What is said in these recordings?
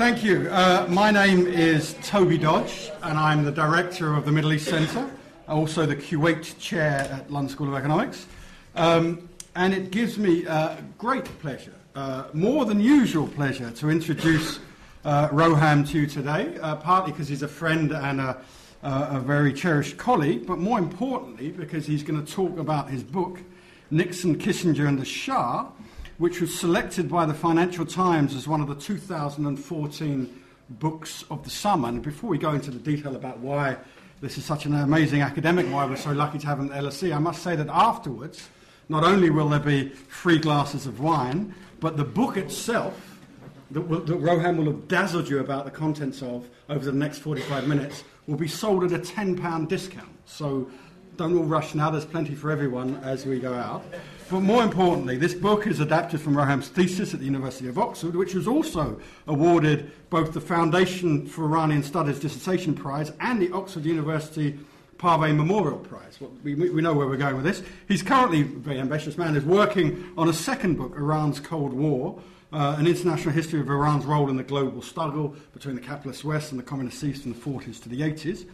Thank you. Uh, my name is Toby Dodge, and I'm the director of the Middle East Centre, also the Kuwait chair at London School of Economics. Um, and it gives me uh, great pleasure, uh, more than usual pleasure, to introduce uh, Roham to you today, uh, partly because he's a friend and a, a very cherished colleague, but more importantly, because he's going to talk about his book, Nixon, Kissinger, and the Shah which was selected by the Financial Times as one of the 2014 books of the summer. And before we go into the detail about why this is such an amazing academic, why we're so lucky to have at LSE, I must say that afterwards, not only will there be free glasses of wine, but the book itself, that, that Roham will have dazzled you about the contents of over the next 45 minutes, will be sold at a £10 discount. So don't all rush now, there's plenty for everyone as we go out. But more importantly, this book is adapted from Roham's thesis at the University of Oxford, which was also awarded both the Foundation for Iranian Studies Dissertation Prize and the Oxford University Parvez Memorial Prize. Well, we, we, know where we're going with this. He's currently, a very ambitious man, is working on a second book, Iran's Cold War, uh, an international history of Iran's role in the global struggle between the capitalist West and the communist East from the 40s to the 80s.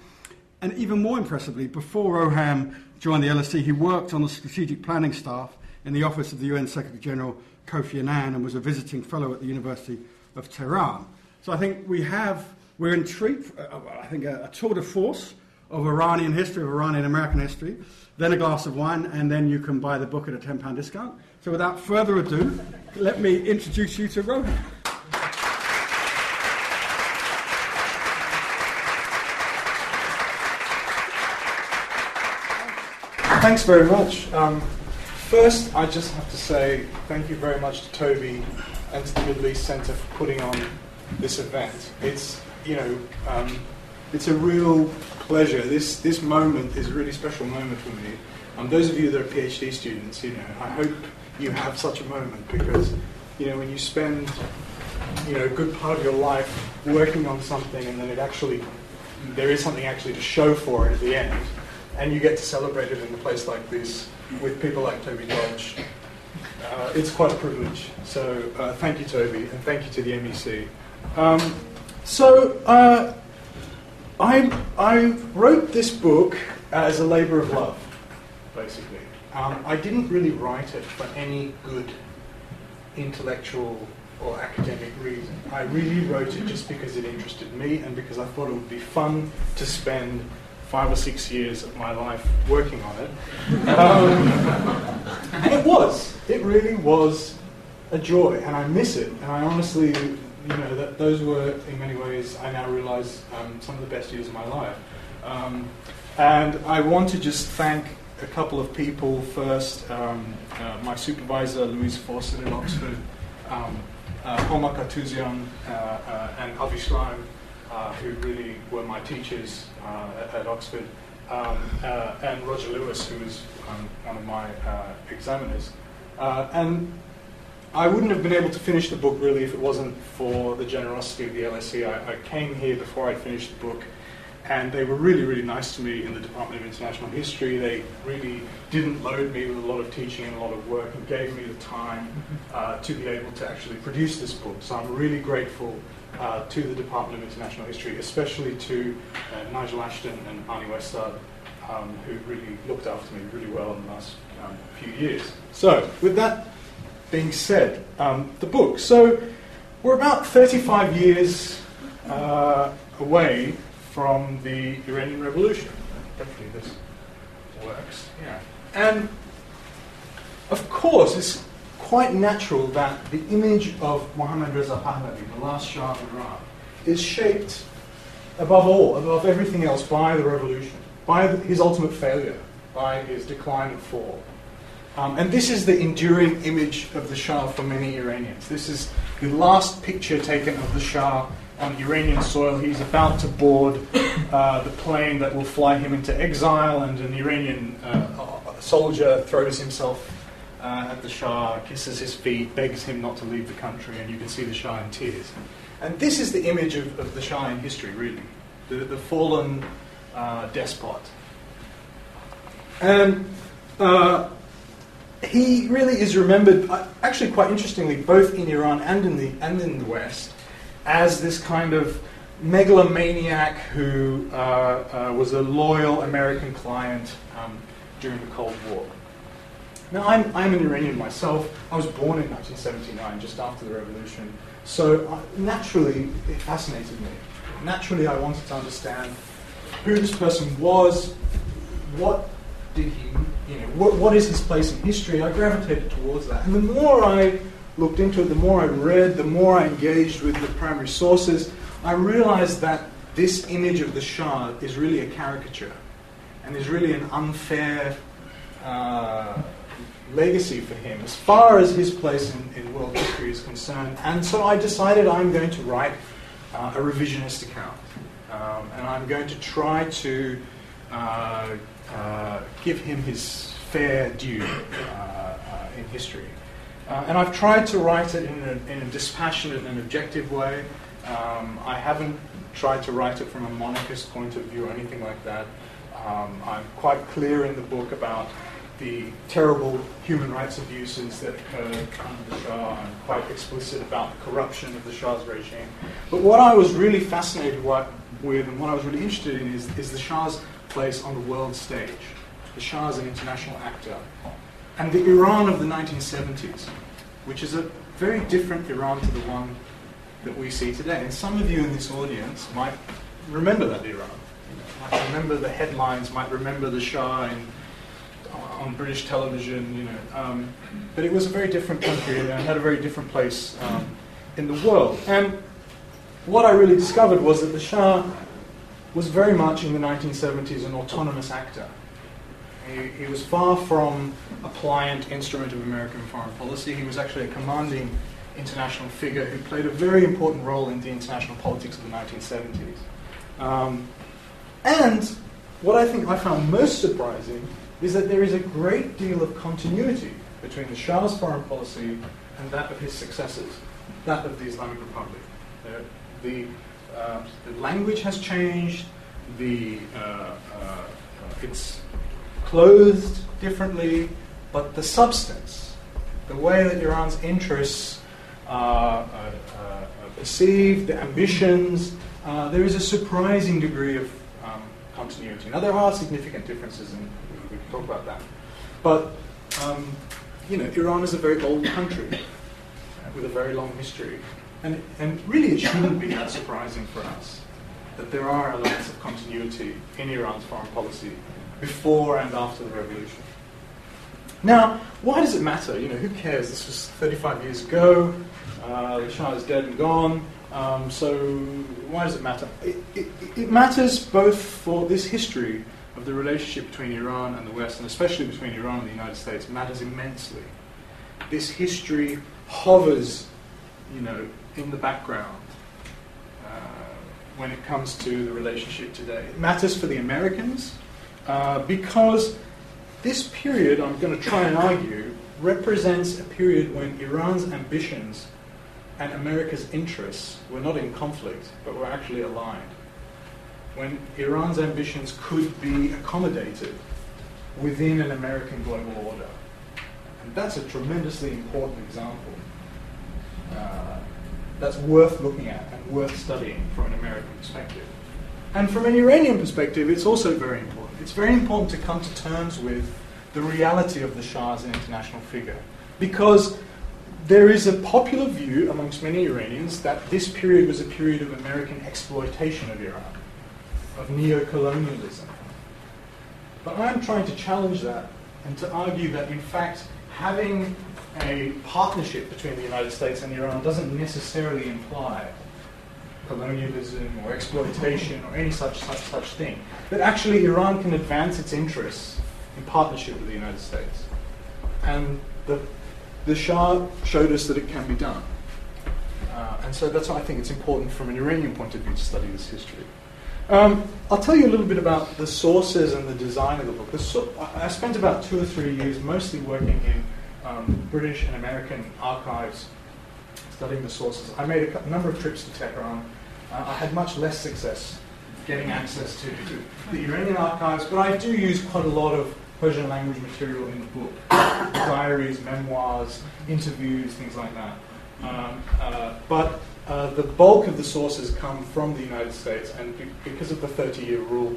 And even more impressively, before Roham joined the LSE, he worked on the strategic planning staff in the office of the UN Secretary General Kofi Annan and was a visiting fellow at the University of Tehran. So I think we have, we're in treat, uh, I think, a, a tour de force of Iranian history, of Iranian American history, then a glass of wine, and then you can buy the book at a £10 discount. So without further ado, let me introduce you to Roham. Thanks very much. Um, First, I just have to say thank you very much to Toby and to the Middle East Centre for putting on this event. It's, you know, um, it's a real pleasure. This, this moment is a really special moment for me. Um, those of you that are PhD students, you know, I hope you have such a moment because, you know, when you spend, you know, a good part of your life working on something and then it actually, there is something actually to show for it at the end, and you get to celebrate it in a place like this, with people like Toby Dodge. Uh, it's quite a privilege. So uh, thank you, Toby, and thank you to the MEC. Um, so uh, I, I wrote this book as a labour of love, basically. Um, I didn't really write it for any good intellectual or academic reason. I really wrote it just because it interested me and because I thought it would be fun to spend five or six years of my life working on it. Um, it was. It really was a joy, and I miss it. And I honestly, you know, that those were in many ways, I now realize, um, some of the best years of my life. Um, and I want to just thank a couple of people first. Um, uh, my supervisor, Louise Fawcett at Oxford, um, uh, Homa Katouzian, uh, uh, and Avi Shlaim, uh, who really were my teachers uh, at, at, Oxford, um, uh, and Roger Louis, who was um, one of my examiners. and I wouldn't have been able to finish the book really if it wasn't for the generosity of the LSE. I, I came here before I finished the book and they were really, really nice to me in the Department of International History. They really didn't load me with a lot of teaching and a lot of work and gave me the time uh, to be able to actually produce this book. So I'm really grateful uh, to the Department of International History, especially to uh, Nigel Ashton and Arne Westad, um, who really looked after me really well in the last um, few years. So, with that being said, um, the book. So, we're about 35 years uh, away from the Iranian Revolution. Hopefully, this works. Yeah. And of course, it's quite natural that the image of Mohammad Reza Pahlavi, the last Shah of Iran, is shaped above all, above everything else, by the revolution, by his ultimate failure, by his decline and fall. Um, and this is the enduring image of the Shah for many Iranians. This is the last picture taken of the Shah on Iranian soil. He's about to board uh, the plane that will fly him into exile, and an Iranian uh, soldier throws himself uh, at the Shah, kisses his feet, begs him not to leave the country, and you can see the Shah in tears. And this is the image of, of the Shah in history, really the, the fallen uh, despot. And uh, he really is remembered, uh, actually, quite interestingly, both in Iran and in the, and in the West, as this kind of megalomaniac who uh, uh, was a loyal American client um, during the Cold War. Now, I'm, I'm an Iranian myself. I was born in 1979, just after the revolution. So uh, naturally, it fascinated me. Naturally, I wanted to understand who this person was, what did he, you know, what, what is his place in history. I gravitated towards that. And the more I looked into it, the more I read, the more I engaged with the primary sources, I realized that this image of the Shah is really a caricature and is really an unfair uh, legacy for him as far as his place in, in, world history is concerned. And so I decided I'm going to write uh, a revisionist account. Um, and I'm going to try to uh, uh give him his fair due uh, uh, in history. and I've tried to write it in a, in a dispassionate and objective way. Um, I haven't tried to write it from a monarchist point of view or anything like that. Um, I'm quite clear in the book about the terrible human rights abuses that occurred under the Shah. I'm quite explicit about the corruption of the Shah's regime. But what I was really fascinated with and what I was really interested in is, is the Shah's place on the world stage. The Shah is an international actor. And the Iran of the 1970s, which is a very different Iran to the one that we see today. And some of you in this audience might remember that Iran. You know, might remember the headlines, might remember the Shah in, on British television, you know. Um, but it was a very different country and had a very different place um, in the world. And what I really discovered was that the Shah was very much in the 1970s an autonomous actor. He, he was far from a pliant instrument of American foreign policy. He was actually a commanding international figure who played a very important role in the international politics of the 1970s. Um, and what I think I found most surprising is that there is a great deal of continuity between the Shah's foreign policy and that of his successors, that of the Islamic Republic. Uh, the, uh, the, language has changed, the, uh, uh it's clothed differently, but the substance, the way that Iran's interests uh, uh, perceived, the ambitions. there is a surprising degree of um, continuity. Now, there are significant differences, can talk about that. But, um, you know, Iran is a very old country with a very long history. And, and really, it shouldn't be that surprising for us that there are elements of continuity in Iran's foreign policy before and after the revolution. Now, why does it matter? You know, who cares? This was 35 years ago. Uh, the Shah is dead and gone. Um, so why does it matter? It, it, it, matters both for this history of the relationship between Iran and the West, and especially between Iran and the United States, matters immensely. This history hovers, you know, in the background uh, when it comes to the relationship today. It matters for the Americans uh, because this period, I'm going to try and argue, represents a period when Iran's ambitions and America's interests were not in conflict, but were actually aligned. When Iran's ambitions could be accommodated within an American global order. And that's a tremendously important example. Uh, that's worth looking at and worth studying from an American perspective. And from an Iranian perspective, it's also very important. It's very important to come to terms with the reality of the Shah as an international figure. Because there is a popular view amongst many Iranians that this period was a period of American exploitation of Iran, of neo-colonialism. But I'm trying to challenge that and to argue that, in fact, having a partnership between the United States and Iran doesn't necessarily imply colonialism or exploitation or any such, such, such thing. That actually Iran can advance its interests in partnership with the United States. And the the Shah showed us that it can be done. Uh, and so that's why I think it's important from an Iranian point of view to study this history. Um, I'll tell you a little bit about the sources and the design of the book. So, I spent about two or three years mostly working in um, British and American archives, studying the sources. I made a, number of trips to Tehran. Uh, I had much less success getting access to, to the Iranian archives, but I do use quite a lot of Persian language material in the book diaries, memoirs, interviews, things like that. Um, uh, but uh, the bulk of the sources come from the United States, and be- because of the 30 year rule,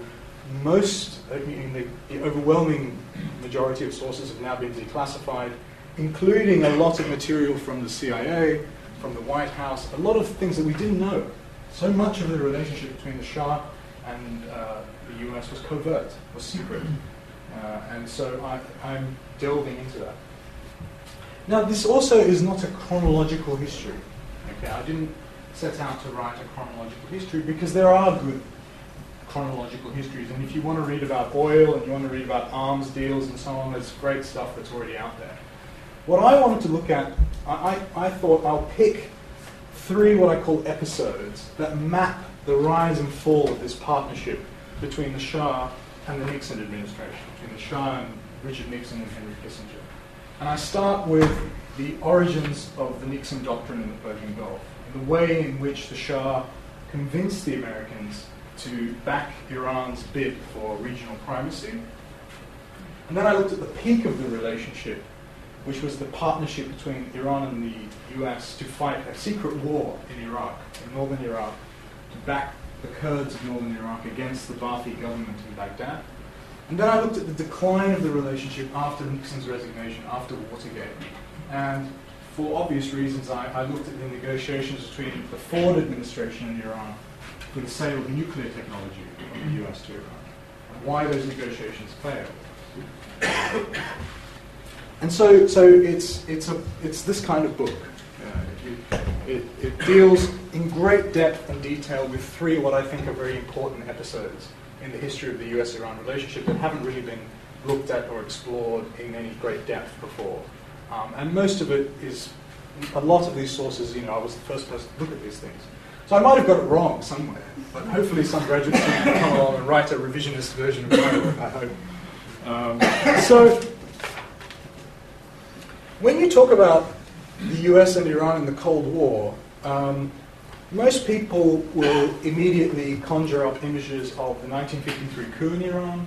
most, the, the overwhelming majority of sources have now been declassified, including a lot of material from the CIA, from the White House, a lot of things that we didn't know. So much of the relationship between the Shah and uh, the US was covert, was secret. Uh, and so I, I'm delving into that. Now, this also is not a chronological history. Okay, I didn't set out to write a chronological history because there are good chronological histories. And if you want to read about oil and you want to read about arms deals and so on, there's great stuff that's already out there. What I wanted to look at, I, I, I thought I'll pick three what I call episodes that map the rise and fall of this partnership between the Shah and the Nixon administration, between the Shah and Richard Nixon and Henry Kissinger. And I start with the origins of the Nixon doctrine in the Persian Gulf, the way in which the Shah convinced the Americans to back Iran's bid for regional primacy. And then I looked at the peak of the relationship, which was the partnership between Iran and the US to fight a secret war in Iraq, in northern Iraq, to back the Kurds of northern Iraq against the Ba'athi government in Baghdad. And then I looked at the decline of the relationship after Nixon's resignation, after Watergate. And for obvious reasons, I, I looked at the negotiations between the Ford administration and Iran for the sale of nuclear technology from the US to Iran, and why those negotiations failed. And so, so it's, it's, a, it's this kind of book. Uh, it, it, it deals in great depth and detail with three what I think are very important episodes in the history of the US Iran relationship that haven't really been looked at or explored in any great depth before. Um, and most of it is, a lot of these sources, you know, I was the first person to look at these things. So I might have got it wrong somewhere, but hopefully some graduate student will come along and write a revisionist version of my book, I hope. Um, so when you talk about the US and Iran in the Cold War, um, most people will immediately conjure up images of the 1953 coup in Iran,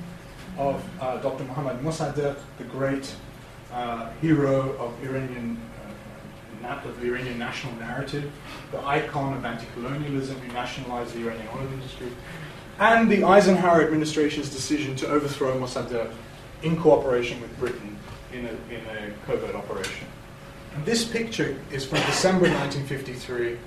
of uh, Dr. Mohammad Mossadegh, the great hero of Iranian uh, of the Iranian national narrative, the icon of anti-colonialism who nationalized the Iranian oil industry, and the Eisenhower administration's decision to overthrow Mossadegh in cooperation with Britain in a, in a covert operation. And this picture is from December 1953,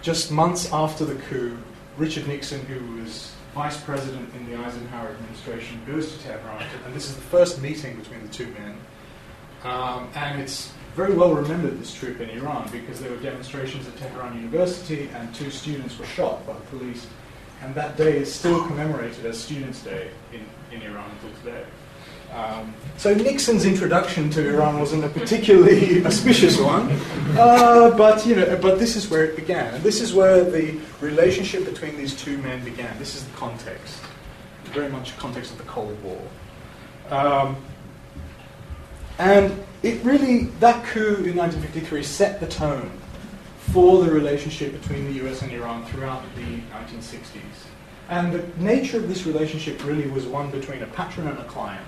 just months after the coup. Richard Nixon, who was vice president in the Eisenhower administration, goes to Tehran, and this is the first meeting between the two men. Um, and it's very well remembered, this trip in Iran, because there were demonstrations at Tehran University, and two students were shot by the police. And that day is still commemorated as Students' Day in, in Iran until today. Um, so Nixon's introduction to Iran wasn't a particularly auspicious one, uh, but you know, but this is where it began, and this is where the relationship between these two men began. This is the context, very much context of the Cold War, um, and it really that coup in 1953 set the tone for the relationship between the U.S. and Iran throughout the 1960s. And the nature of this relationship really was one between a patron and a client.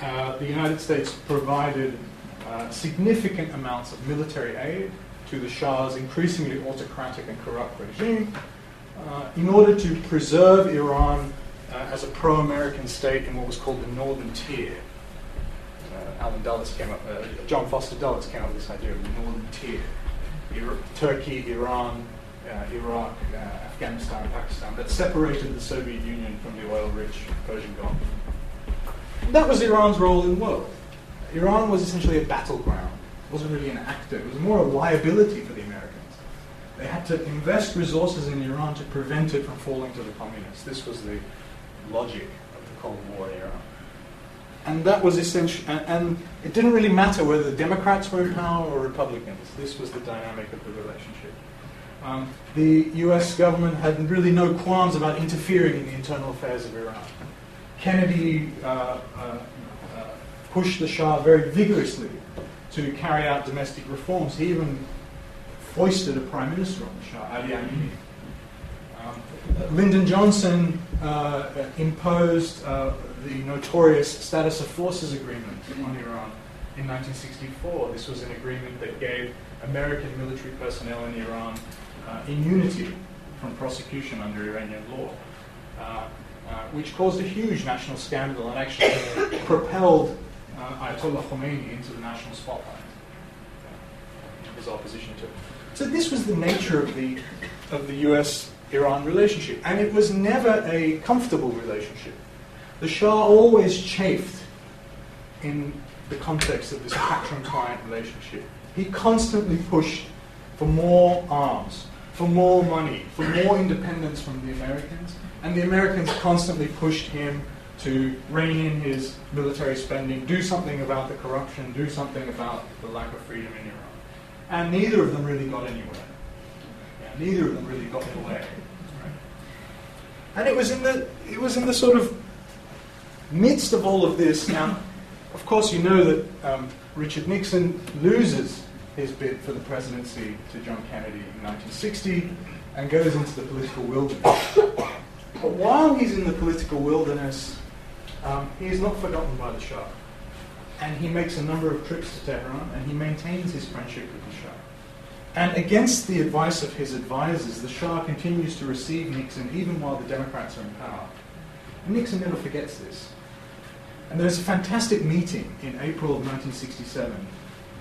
Uh, the United States provided uh, significant amounts of military aid to the Shah's increasingly autocratic and corrupt regime uh, in order to preserve Iran uh, as a pro American state in what was called the Northern Tier. Uh, Allen Dulles came up, John Foster Dulles came up with this idea of the Northern Tier. Ir- Turkey, Iran, Iraq, Afghanistan, Pakistan, that separated the Soviet Union from the oil rich Persian Gulf. That was Iran's role in the world. Iran was essentially a battleground. It wasn't really an actor. It was more a liability for the Americans. They had to invest resources in Iran to prevent it from falling to the communists. This was the logic of the Cold War era. And that was essential. And, it didn't really matter whether the Democrats were in power or Republicans. This was the dynamic of the relationship. Um, the US government had really no qualms about interfering in the internal affairs of Iran. Kennedy uh, uh, uh, pushed the Shah very vigorously to carry out domestic reforms. He even foisted a prime minister on the Shah, Ali Amini. Um, Lyndon Johnson uh, imposed uh, the notorious Status of Forces Agreement on Iran, in 1964. This was an agreement that gave American military personnel in Iran uh, immunity from prosecution under Iranian law, uh, uh, which caused a huge national scandal and actually propelled uh, Ayatollah Khomeini into the national spotlight. His opposition to it. So this was the nature of the of the U.S.-Iran relationship, and it was never a comfortable relationship. The Shah always chafed in the context of this patron-client relationship. He constantly pushed for more arms, for more money, for more independence from the Americans, and the Americans constantly pushed him to rein in his military spending, do something about the corruption, do something about the lack of freedom in Iran. And neither of them really got anywhere. Yeah, neither of them really got the way. Right? And it was in the it was in the sort of midst of all of this. Now, of course, you know that um, Richard Nixon loses his bid for the presidency to John Kennedy in 1960 and goes into the political wilderness. But while he's in the political wilderness, um, he is not forgotten by the Shah. And he makes a number of trips to Tehran and he maintains his friendship with the Shah. And against the advice of his advisors, the Shah continues to receive Nixon even while the Democrats are in power. And Nixon never forgets this. And there's a fantastic meeting in April of 1967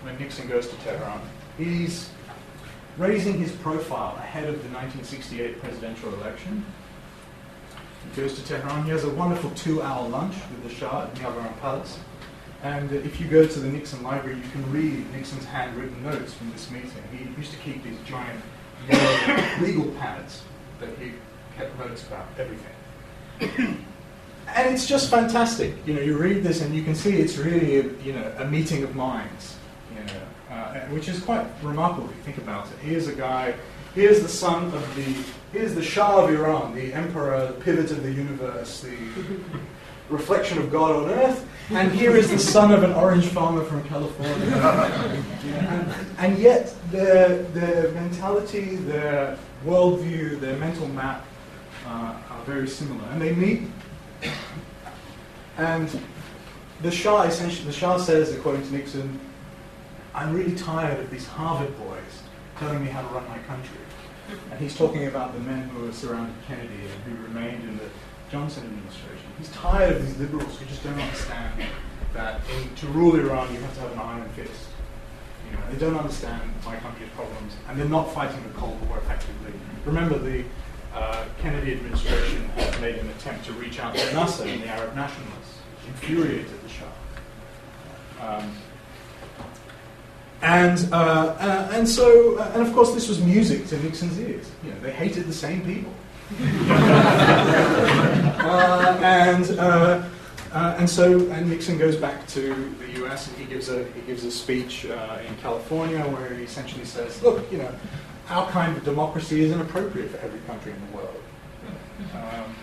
when Nixon goes to Tehran. He's raising his profile ahead of the 1968 presidential election. Goes to Tehran. He has a wonderful two-hour lunch with the Shah at Niavaran Palace. And uh, if you go to the Nixon library, you can read Nixon's handwritten notes from this meeting. He used to keep these giant legal pads that he kept notes about everything. and it's just fantastic. You know, you read this and you can see it's really, a, you know, a meeting of minds. You know, uh, which is quite remarkable if you think about it. Here's a guy. Here's the son of the. Here's the Shah of Iran, the emperor, the pivot of the universe, the reflection of God on earth. And here is the son of an orange farmer from California. and, and, yet, their, their mentality, their worldview, their mental map uh, are very similar. And they meet, and the Shah essentially, the Shah says, according to Nixon, I'm really tired of these Harvard boys telling me how to run my country. And he's talking about the men who were surrounded Kennedy and who remained in the Johnson administration. He's tired of these liberals who just don't understand that in, to rule Iran you have to have an iron fist. You know, they don't understand my country's problems, and they're not fighting the Cold War effectively. Remember, the uh, Kennedy administration had made an attempt to reach out to Nasser and the Arab nationalists, infuriated the Shah. Um, and, uh, uh, and so, uh, and of course, this was music to Nixon's ears. You know, they hated the same people. Uh, and uh, uh, and so and Nixon goes back to the U.S. and he gives a he gives a speech uh, in California where he essentially says, look, you know, our kind of democracy isn't appropriate for every country in the world. Um,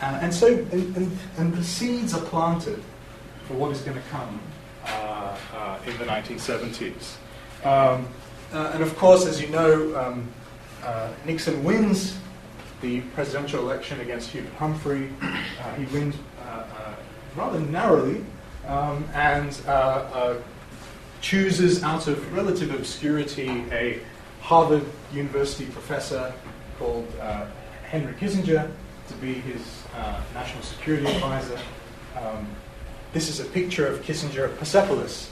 and, and, so and, and, and, the seeds are planted for what is going to come in the 1970s. Um, and of course, as you know, um, Nixon wins the presidential election against Hubert Humphrey. Uh, he wins uh, uh, rather narrowly um, and uh, chooses out of relative obscurity a Harvard University professor called Henry Kissinger to be his national security advisor. Um, this is a picture of Kissinger at Persepolis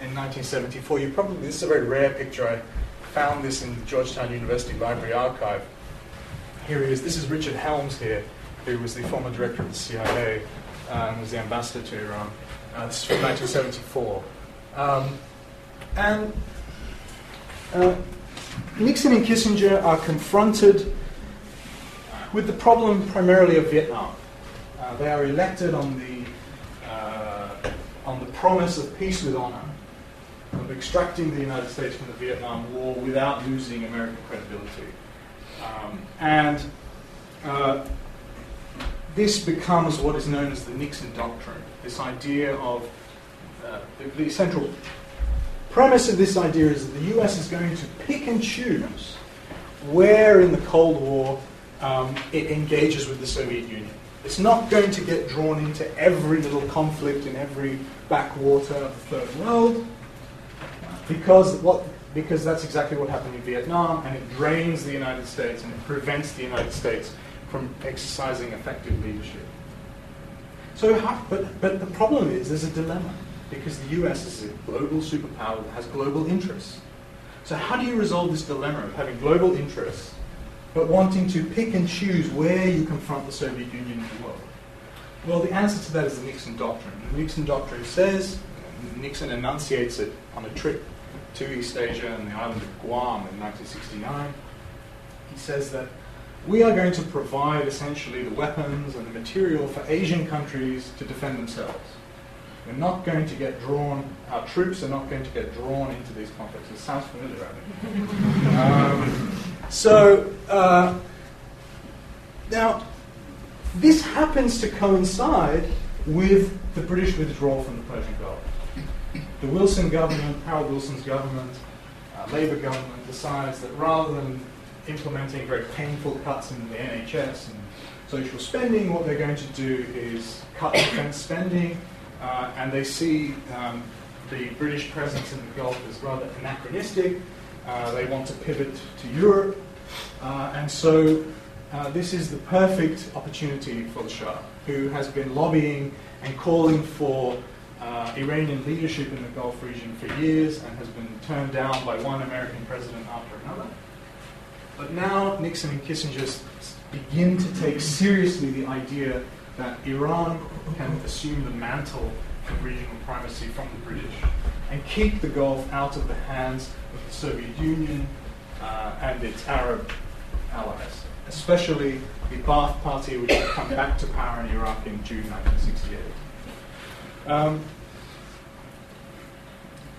in 1974. You probably this is a very rare picture. I found this in the Georgetown University Library Archive here he is. This is Richard Helms here, who was the former director of the CIA and was the ambassador to Iran. Uh, this is from 1974. Um, and uh, Nixon and Kissinger are confronted with the problem primarily of Vietnam. Uh, they are elected on the, on the promise of peace with honor, of extracting the United States from the Vietnam War without losing American credibility. Um, and uh, this becomes what is known as the Nixon Doctrine, this idea of uh, the, the, central premise of this idea is that the US is going to pick and choose where in the Cold War um, it engages with the Soviet Union. It's not going to get drawn into every little conflict in every backwater of the third world because what because that's exactly what happened in Vietnam and it drains the United States and it prevents the United States from exercising effective leadership. So, how, but, but the problem is there's a dilemma because the US is a global superpower that has global interests. So, how do you resolve this dilemma of having global interests but wanting to pick and choose where you confront the Soviet Union in the world? Well, the answer to that is the Nixon Doctrine. The Nixon Doctrine says, Nixon enunciates it on a trip to East Asia and the island of Guam in 1969. He says that we are going to provide essentially the weapons and the material for Asian countries to defend themselves. We're not going to get drawn, our troops are not going to get drawn into these conflicts. It sounds familiar, right? um, so, uh, now, this happens to coincide with the British withdrawal from the Persian Gulf. The Wilson government, Harold Wilson's government, uh, Labour government decides that rather than implementing very painful cuts in the NHS and social spending, what they're going to do is cut defence spending uh, and they see um, the British presence in the Gulf as rather anachronistic. Uh, they want to pivot to Europe, uh, and so uh, this is the perfect opportunity for the Shah, who has been lobbying and calling for uh, Iranian leadership in the Gulf region for years and has been turned down by one American president after another. But now Nixon and Kissinger begin to take seriously the idea that Iran can assume the mantle of regional primacy from the British and keep the Gulf out of the hands Soviet Union uh, and its Arab allies, especially the Ba'ath Party, which had come back to power in Iraq in June 1968. Um,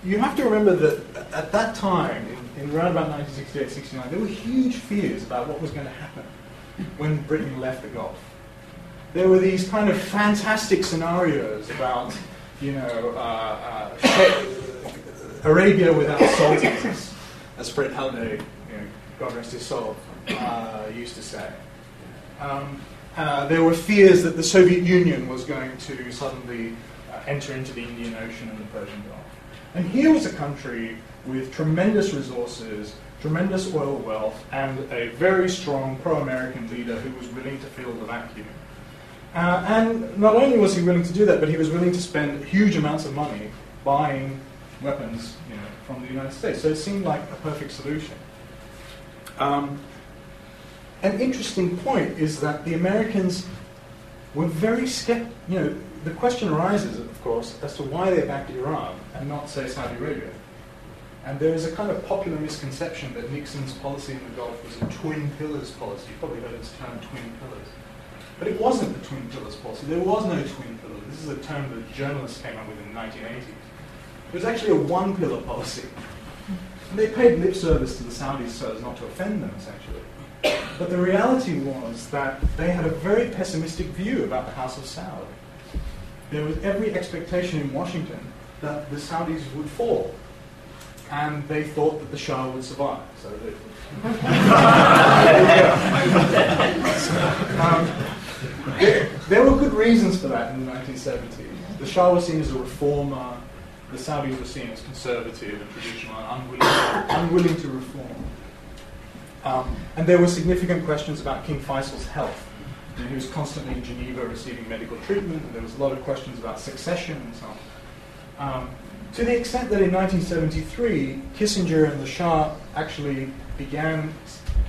you have to remember that at that time, in, in around about 1968 69, there were huge fears about what was going to happen when Britain left the Gulf there were these kind of fantastic scenarios about, you know, uh, uh, Arabia without sultans, as Fred Halliday, you know, God rest his soul, uh, used to say. Um, uh, there were fears that the Soviet Union was going to suddenly uh, enter into the Indian Ocean and the Persian Gulf. And here was a country with tremendous resources, tremendous oil wealth, and a very strong pro American leader who was willing to fill the vacuum. Uh, and not only was he willing to do that, but he was willing to spend huge amounts of money buying weapons you know, from the United States. So it seemed like a perfect solution. Um, an interesting point is that the Americans were very skeptical. You know, the question arises, of course, as to why they backed Iran and not, say, Saudi Arabia. And there is a kind of popular misconception that Nixon's policy in the Gulf was a twin pillars policy. You've probably heard this term, twin pillars. But it wasn't the twin pillars policy. There was no twin pillars. This is a term that journalists came up with in the 1980s. It was actually a one pillar policy. And they paid lip service to the Saudis so as not to offend them, essentially. But the reality was that they had a very pessimistic view about the House of Saud. There was every expectation in Washington that the Saudis would fall. And they thought that the Shah would survive. So they, um, there, there, were good reasons for that in the 1970s. The Shah was seen as a reformer, the Saudis were seen as conservative and traditional and unwilling, unwilling to reform. Um, and there were significant questions about King Faisal's health. And he was constantly in Geneva receiving medical treatment, and there was a lot of questions about succession and so on. Um, to the extent that in 1973, Kissinger and the Shah actually began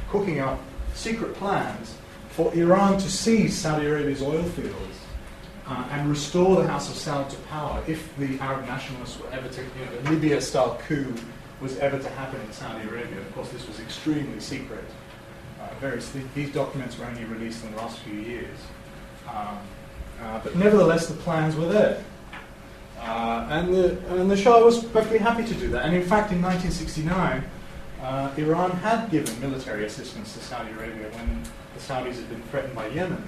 cooking up secret plans for Iran to seize Saudi Arabia's oil fields uh, and restore the House of Saud to power if the Arab nationalists were ever to, you know, the Libya style coup was ever to happen in Saudi Arabia. Of course, this was extremely secret. Uh, very, these documents were only released in the last few years. Um, uh, but nevertheless, the plans were there. Uh, and, the, and the Shah was perfectly happy to do that. And in fact, in 1969, uh, Iran had given military assistance to Saudi Arabia when the Saudis had been threatened by Yemen.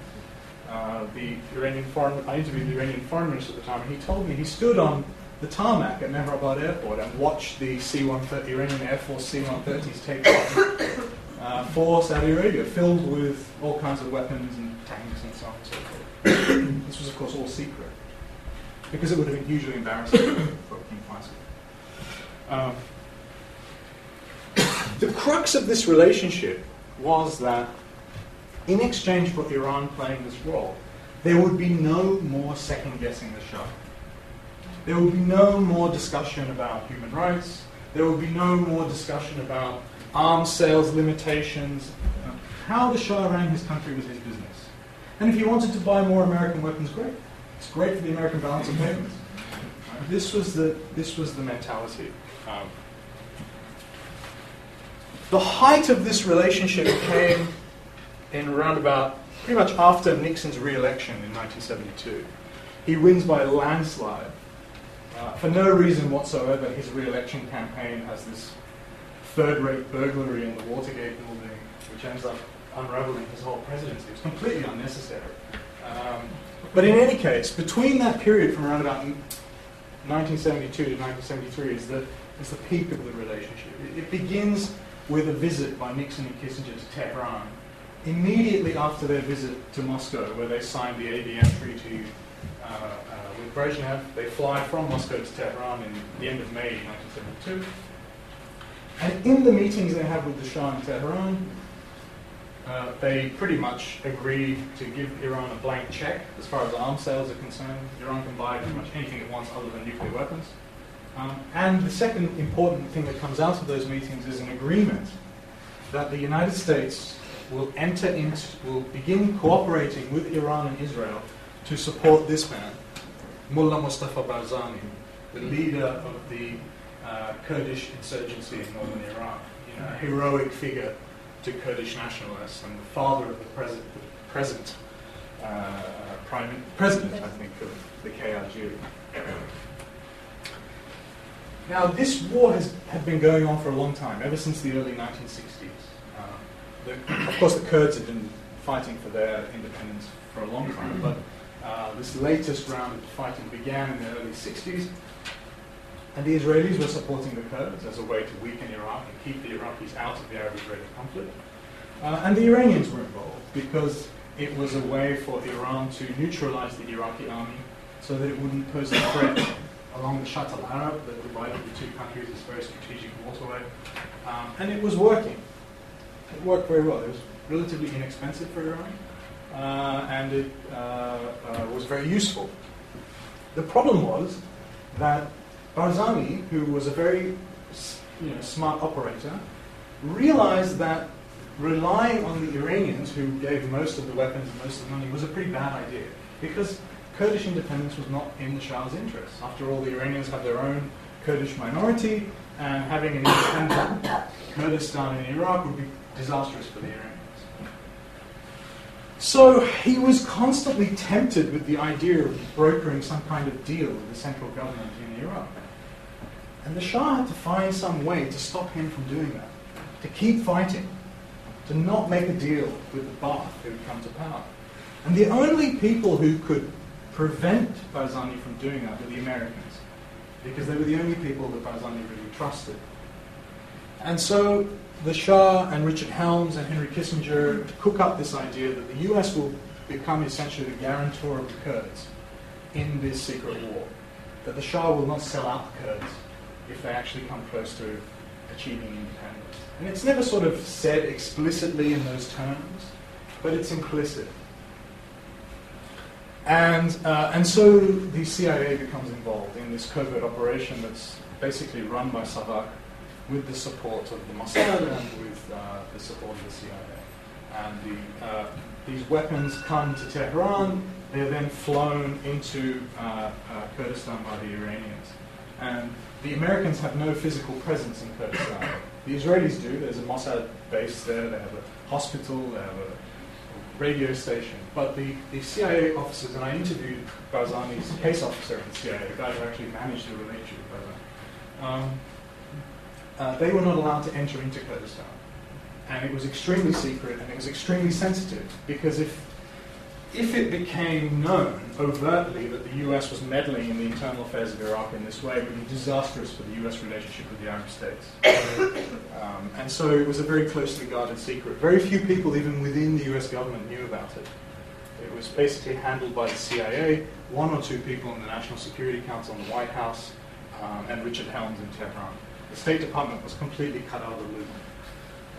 Uh, the Iranian foreign, I interviewed the Iranian foreign minister at the time, and he told me he stood on the tarmac at Mehrabad airport and watched the C-130, Iranian Air Force C-130s take off. Uh, for Saudi Arabia, filled with all kinds of weapons and tanks and so on and so forth. this was, of course, all secret because it would have been hugely embarrassing for King Faisal. Um, the crux of this relationship was that in exchange for Iran playing this role, there would be no more second guessing the Shah. There would be no more discussion about human rights. There would be no more discussion about arms sales limitations. How the Shah ran his country was his business. And if he wanted to buy more American weapons, great. It's great for the American balance of payments. This was the, this was the mentality. Um, the height of this relationship came in around about pretty much after Nixon's re-election in 1972. He wins by a landslide. Uh, for no reason whatsoever, his re-election campaign has this third-rate burglary in the Watergate building, which ends up unraveling his whole presidency. It's completely unnecessary. Um, but in any case, between that period from around about 1972 to 1973 is the, is the peak of the relationship. It, it begins with a visit by Nixon and Kissinger to Tehran. Immediately after their visit to Moscow, where they signed the ABM Treaty uh, uh, with Brezhnev, they fly from Moscow to Tehran in the end of May 1972. And in the meetings they have with the Shah in Tehran, uh, they pretty much agree to give Iran a blank check as far as arms sales are concerned. Iran can buy pretty much anything it wants other than nuclear weapons. Um, and the second important thing that comes out of those meetings is an agreement that the United States will enter into, will begin cooperating with Iran and Israel to support this man, Mullah Mustafa Barzani, the leader of the uh, Kurdish insurgency in northern Iraq, you know, a heroic figure to Kurdish nationalists and the father of the present, the present uh, prime president, I think, of the KRG. Now, this war has had been going on for a long time, ever since the early 1960s. The, of course, the Kurds have been fighting for their independence for a long time, but uh, this latest round of fighting began in the early 60s, and the Israelis were supporting the Kurds as a way to weaken Iraq and keep the Iraqis out of the Arab-Israeli conflict. Uh, and the Iranians were involved because it was a way for Iran to neutralize the Iraqi army so that it wouldn't pose a threat along the Shatt al Arab that divided the two countries, this very strategic waterway. Um, and it was working. It worked very well. It was relatively inexpensive for Iran, uh, and it uh, uh, was very useful. The problem was that Barzani, who was a very you know, smart operator, realized that relying on the Iranians, who gave most of the weapons and most of the money, was a pretty bad idea. Because Kurdish independence was not in the Shah's interests. After all, the Iranians have their own Kurdish minority, and having an independent Kurdistan in Iraq would be disastrous for the Iranians. So he was constantly tempted with the idea of brokering some kind of deal with the central government in Iraq. And the Shah had to find some way to stop him from doing that, to keep fighting, to not make a deal with the Ba'ath who had come to power. And the only people who could prevent Barzani from doing that were the Americans, because they were the only people that Barzani really trusted. And so the Shah and Richard Helms and Henry Kissinger cook up this idea that the US will become essentially the guarantor of the Kurds in this secret war, that the Shah will not sell out the Kurds if they actually come close to achieving independence. And it's never sort of said explicitly in those terms, but it's implicit. And, uh, and so the CIA becomes involved in this covert operation that's basically run by Savak with the support of the Mossad and with uh, the support of the CIA. And the, uh, these weapons come to Tehran, they're then flown into uh, uh, Kurdistan by the Iranians. And the Americans have no physical presence in Kurdistan. The Israelis do. There's a Mossad base there, they have a hospital, they have a radio station. But the, the CIA officers, and I interviewed Barzani's case officer in the CIA, the guy who actually managed the relationship with Barzani, um, uh, they were not allowed to enter into Kurdistan. And it was extremely secret and it was extremely sensitive because if if it became known overtly that the US was meddling in the internal affairs of Iraq in this way, it would be disastrous for the US relationship with the Arab states. Um, and so it was a very closely guarded secret. Very few people, even within the US government, knew about it. It was basically handled by the CIA, one or two people in the National Security Council in the White House, um, and Richard Helms in Tehran. The State Department was completely cut out of the loop,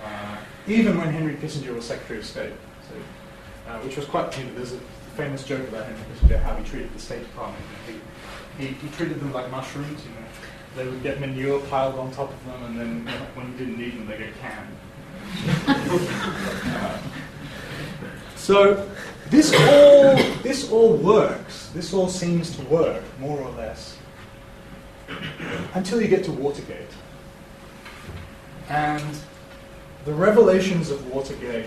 uh, even when Henry Kissinger was Secretary of State. So uh, which was quite, you there's a famous joke about him, how he treated the State Department. He, he, he, treated them like mushrooms, you know. They would get manure piled on top of them, and then when he didn't need them, they get canned. so this all, this all works. This all seems to work, more or less, until you get to Watergate. And the revelations of Watergate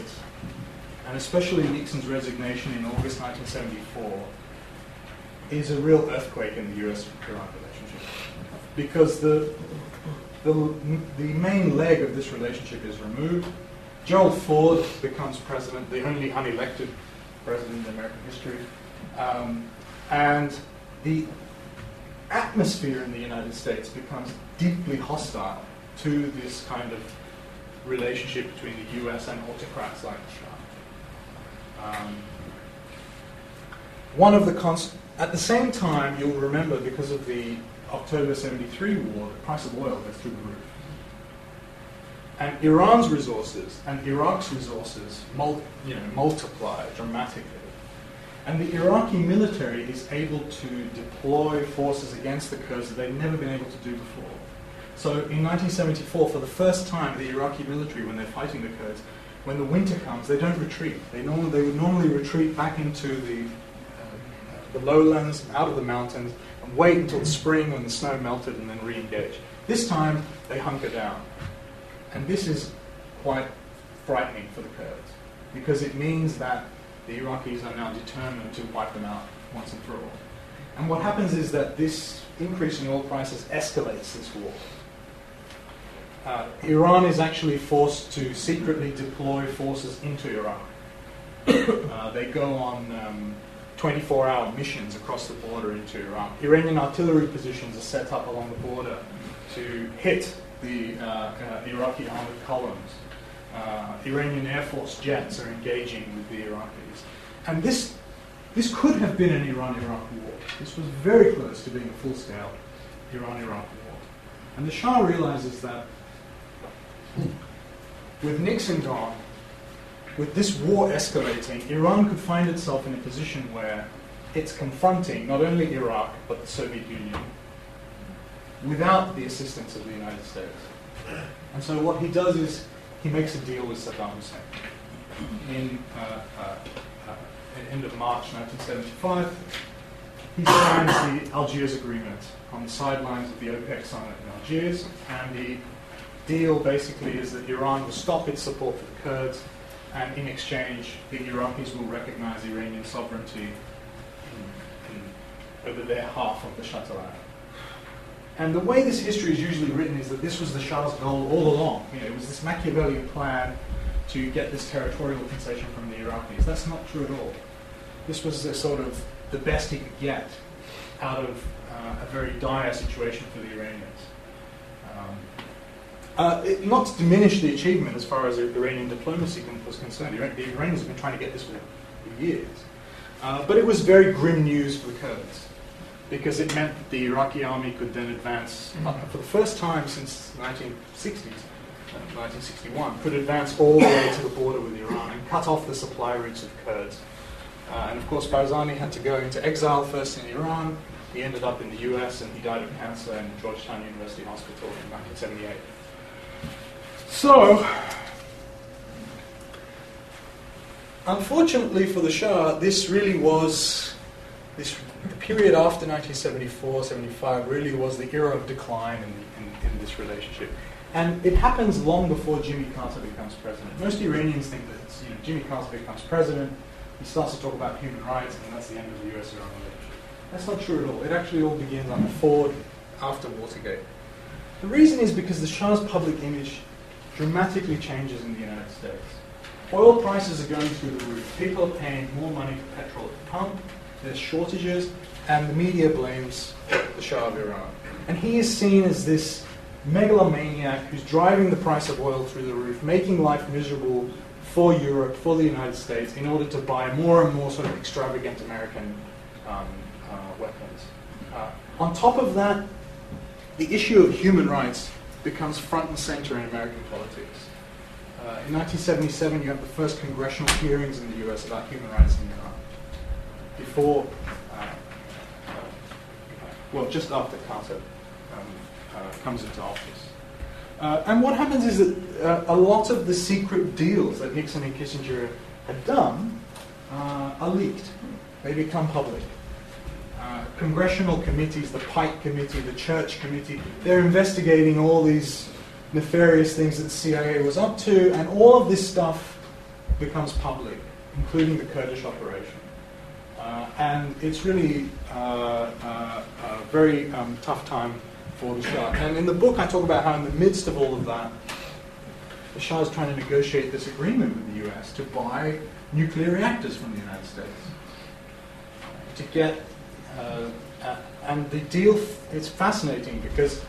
and especially Nixon's resignation in August 1974, is a real earthquake in the US-Iran relationship. Because the, the, the main leg of this relationship is removed. Gerald Ford becomes president, the only unelected president in American history. Um, and the atmosphere in the United States becomes deeply hostile to this kind of relationship between the US and autocrats like Shah. Um, one of the const- at the same time, you'll remember because of the October 73 war, the price of oil goes through the roof. And Iran's resources and Iraq's resources mul- you know, multiply dramatically. And the Iraqi military is able to deploy forces against the Kurds that they've never been able to do before. So in 1974, for the first time, the Iraqi military, when they're fighting the Kurds, when the winter comes, they don't retreat. They, normally, they would normally retreat back into the, uh, the lowlands, out of the mountains, and wait until the spring when the snow melted and then re engage. This time, they hunker down. And this is quite frightening for the Kurds because it means that the Iraqis are now determined to wipe them out once and for all. And what happens is that this increase in oil prices escalates this war uh, Iran is actually forced to secretly deploy forces into Iraq. uh, they go on 24 um, hour missions across the border into Iraq. Iranian artillery positions are set up along the border to hit the uh, uh Iraqi armored columns. Uh, Iranian Air Force jets are engaging with the Iraqis. And this, this could have been an Iran Iraq war. This was very close to being a full scale Iran Iraq war. And the Shah realizes that with Nixon gone, with this war escalating, Iran could find itself in a position where it's confronting not only Iraq, but the Soviet Union without the assistance of the United States. And so what he does is he makes a deal with Saddam Hussein. In uh, uh, uh, end of March 1975, he signs the Algiers Agreement on the sidelines of the OPEC summit in Algiers, and the deal basically is that Iran will stop its support for the Kurds, and in exchange, the Iraqis will recognize Iranian sovereignty over their half of the Shatt And the way this history is usually written is that this was the Shah's goal all along. You know, it was this Machiavellian plan to get this territorial concession from the Iraqis. That's not true at all. This was sort of the best he could get out of uh, a very dire situation for the Iranians. Um, uh, it, not to diminish the achievement as far as Iranian diplomacy was concerned. The Iranians have been trying to get this for, years. Uh, but it was very grim news for the Kurds because it meant that the Iraqi army could then advance uh, for the first time since the 1960s, 1961, uh, could advance all the way to the border with Iran and cut off the supply routes of Kurds. Uh, and of course, Barzani had to go into exile first in Iran. He ended up in the US and he died of cancer in Georgetown University Hospital in 1978. So, unfortunately for the Shah, this really was, this, the period after 1974 75 really was the era of decline in, in, in this relationship. And it happens long before Jimmy Carter becomes president. Most Iranians think that you know, Jimmy Carter becomes president, he starts to talk about human rights, and that's the end of the US Iran relationship. That's not true at all. It actually all begins under Ford after Watergate. The reason is because the Shah's public image dramatically changes in the United States. Oil prices are going through the roof. People are paying more money for petrol at the pump. There's shortages, and the media blames the Shah of Iran. And he is seen as this megalomaniac who's driving the price of oil through the roof, making life miserable for Europe, for the United States, in order to buy more and more sort of extravagant American um, uh, weapons. Uh, on top of that, the issue of human rights becomes front and center in American politics. Uh, in 1977, you have the first congressional hearings in the US about human rights in Iran. Before, uh, well, just after Carter um, uh, comes into office. Uh, and what happens is that uh, a lot of the secret deals that Nixon and Kissinger had done are leaked. They become public. Congressional committees, the Pike Committee, the Church Committee, they're investigating all these nefarious things that the CIA was up to, and all of this stuff becomes public, including the Kurdish operation. Uh, and it's really uh, uh, a very um, tough time for the Shah. And in the book, I talk about how, in the midst of all of that, the Shah is trying to negotiate this agreement with the US to buy nuclear reactors from the United States. To get, Uh, and the deal, it's fascinating because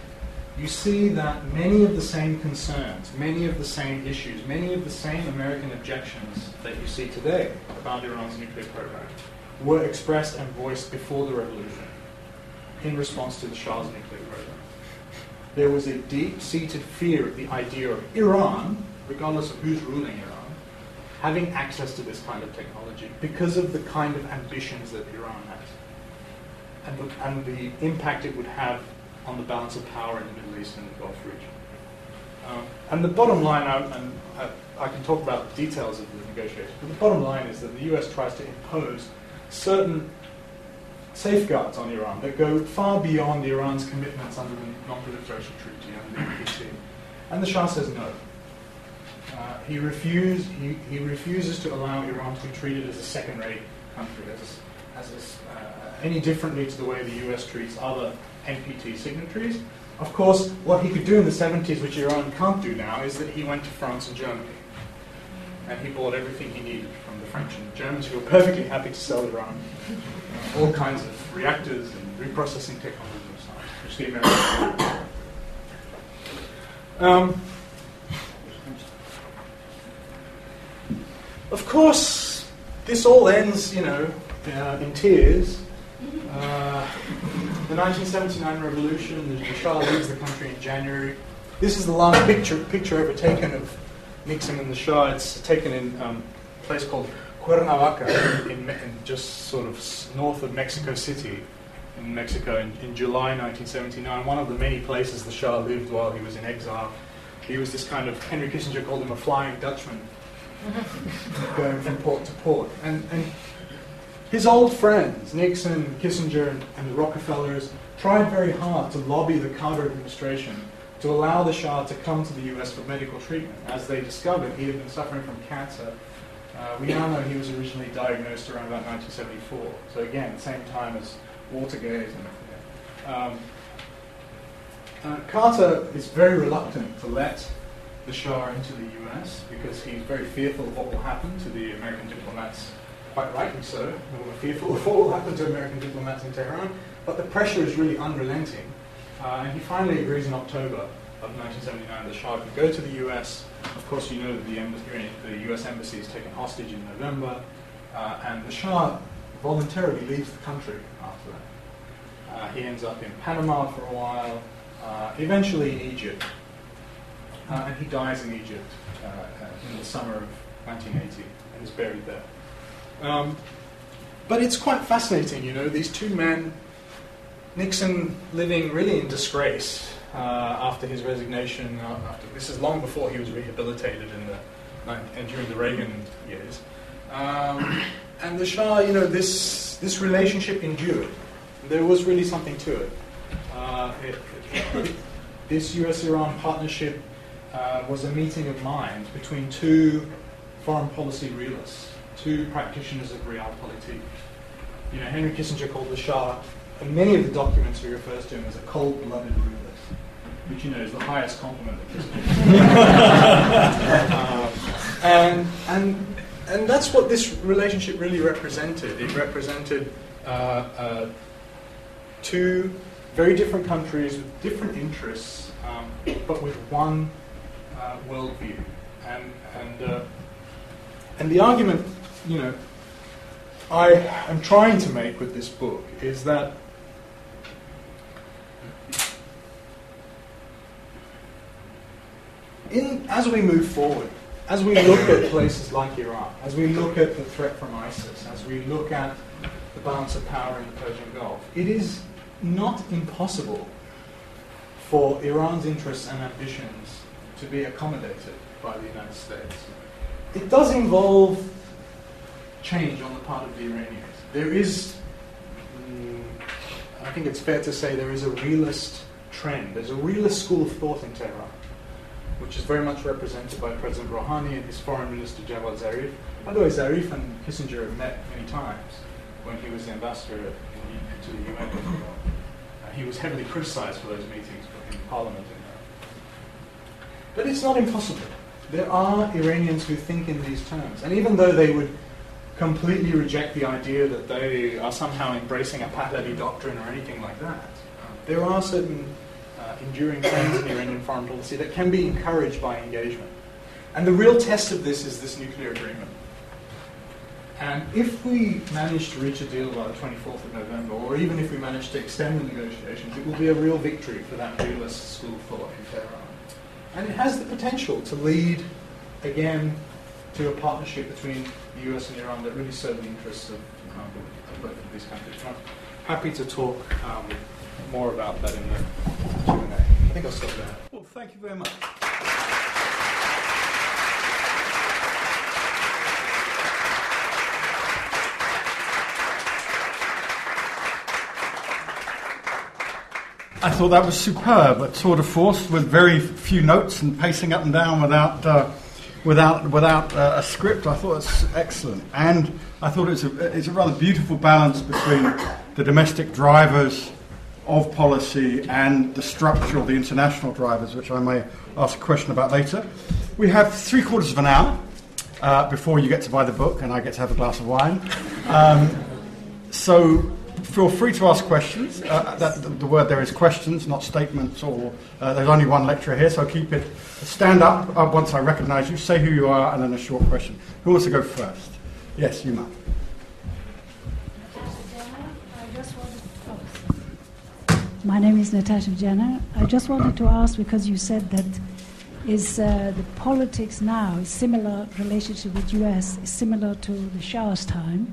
you see that many of the same concerns, many of the same issues, many of the same American objections that you see today about Iran's nuclear program were expressed and voiced before the revolution in response to the Shah's nuclear program. There was a deep seated fear of the idea of Iran, regardless of who's ruling Iran, having access to this kind of technology because of the kind of ambitions that Iran and the, and the impact it would have on the balance of power in the Middle East and the Gulf region. Um, and the bottom line, I, and I, I, can talk about the details of the negotiations, but the bottom line is that the US tries to impose certain safeguards on Iran that go far beyond Iran's commitments under the Non-Proliferation Treaty and the NPT. And the Shah says no. Uh, he, refuse, he, he, refuses to allow Iran to be treated as a second-rate country, as, as a, uh, any differently to the way the US treats other NPT signatories. Of course, what he could do in the 70s, which Iran can't do now, is that he went to France and Germany. And he bought everything he needed from the French and Germans, who were perfectly happy to sell Iran all kinds of reactors and reprocessing technology and which the Americans um, Of course, this all ends, you know, uh, in tears. Uh, the 1979 revolution, the Shah leaves the country in January. This is the last picture, picture ever taken of Nixon and the Shah. It's taken in um, a place called Cuernavaca, in, in, just sort of north of Mexico City, in Mexico, in, in July 1979. One of the many places the Shah lived while he was in exile. He was this kind of, Henry Kissinger called him a flying Dutchman, going from port to port. And, and his old friends, Nixon, Kissinger, and, the Rockefellers, tried very hard to lobby the Carter administration to allow the Shah to come to the US for medical treatment. As they discovered, he had been suffering from cancer. Uh, we now know he was originally diagnosed around about 1974. So again, same time as Watergate. And, um, uh, Carter is very reluctant to let the Shah into the US because he's very fearful of what will happen to the American diplomats quite rightly so, we were fearful of what will happen to American diplomats in Tehran, but the pressure is really unrelenting. Uh, and he finally agrees in October of 1979 that Shah could go to the US. Of course, you know that the, embassy, the US embassy is taken hostage in November, uh, and the Shah voluntarily leaves the country after that. Uh, he ends up in Panama for a while, uh, eventually in Egypt, uh, and he dies in Egypt uh, in the summer of 1980 and is buried there. Um, but it's quite fascinating, you know, these two men, Nixon living really in disgrace uh, after his resignation. Uh, after, this is long before he was rehabilitated in the and during the Reagan years. Um, and the Shah, you know, this this relationship endured. There was really something to it. Uh, it, it, it this U.S.-Iran partnership uh, was a meeting of minds between two foreign policy realists two practitioners of realpolitik. You know, Henry Kissinger called the Shah, and many of the documents he refers to him as a cold-blooded ruler, which you know is the highest compliment that Kissinger. um, and, and, and that's what this relationship really represented. It represented uh, uh, two very different countries with different interests, um, but with one uh, worldview. And, and, uh, and the argument, you know, I am trying to make with this book is that in, as we move forward, as we look at places like Iraq, as we look at the threat from ISIS, as we look at the balance of power in the Persian Gulf, it is not impossible for Iran's interests and ambitions to be accommodated by the United States. It does involve change on the part of the Iranians. There is, mm, I think it's fair to say, there is a realist trend. There's a realist school of thought in Tehran which is very much represented by President Rouhani and his foreign minister Javad Zarif. By the way, Zarif and Kissinger have met many times when he was the ambassador to the UN. Uh, he was heavily criticized for those meetings in Parliament. But it's not impossible. There are Iranians who think in these terms. And even though they would completely reject the idea that they are somehow embracing a Pahlavi doctrine or anything like that, uh, there are certain uh, enduring trends in Iranian foreign policy that can be encouraged by engagement. And the real test of this is this nuclear agreement. And if we manage to reach a deal by the 24th of November, or even if we manage to extend the negotiations, it will be a real victory for that realist school of thought in Tehran. And it has the potential to lead, again, to a partnership between the US and Iran that really serve the interests of, um, of both of these countries. And I'm happy to talk um, more about that in the Q&A. I think I'll stop there. Well, thank you very much. I thought that was superb, a tour de force with very few notes and pacing up and down without, uh, without, without uh, a script. I thought it was excellent. And I thought it's a, it's a rather beautiful balance between the domestic drivers of policy and the structural, the international drivers, which I may ask a question about later. We have three quarters of an hour uh, before you get to buy the book and I get to have a glass of wine. Um, so feel free to ask questions. Uh, that, the, the, word there is questions, not statements, or uh, there's only one lecturer here, so keep it. Stand up uh, once I recognize you, say who you are, and then a short question. Who wants to go first? Yes, you, Matt. My name is Natasha Jenner. I just wanted to ask because you said that is uh, the politics now is similar relationship with U.S. is similar to the Shah's time,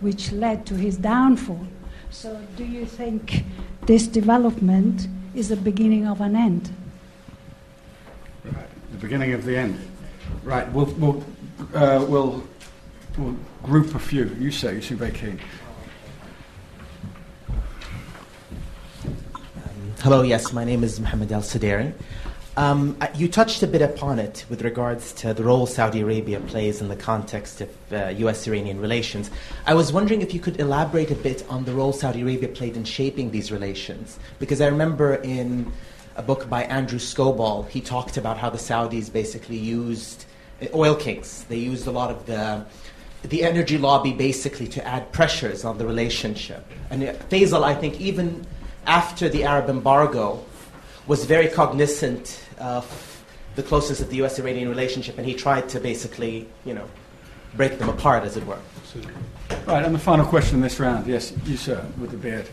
which led to his downfall. So, do you think this development is the beginning of an end? Right, the beginning of the end. Right, we'll we'll uh, we'll, we'll group a few. You say you seem very keen. Hello, yes, my name is Mohammed Al Saderi. Um, you touched a bit upon it with regards to the role Saudi Arabia plays in the context of uh, US Iranian relations. I was wondering if you could elaborate a bit on the role Saudi Arabia played in shaping these relations. Because I remember in a book by Andrew Scott Cooper, he talked about how the Saudis basically used uh, oil kings. They used a lot of the the energy lobby basically to add pressures on the relationship. And Faisal, I think, even after the Arab embargo, was very cognizant of the closeness of the U.S. Iranian relationship, and he tried to basically, you know, break them apart, as it were. Right, and the final question in this round. Yes, you, sir, with the beard.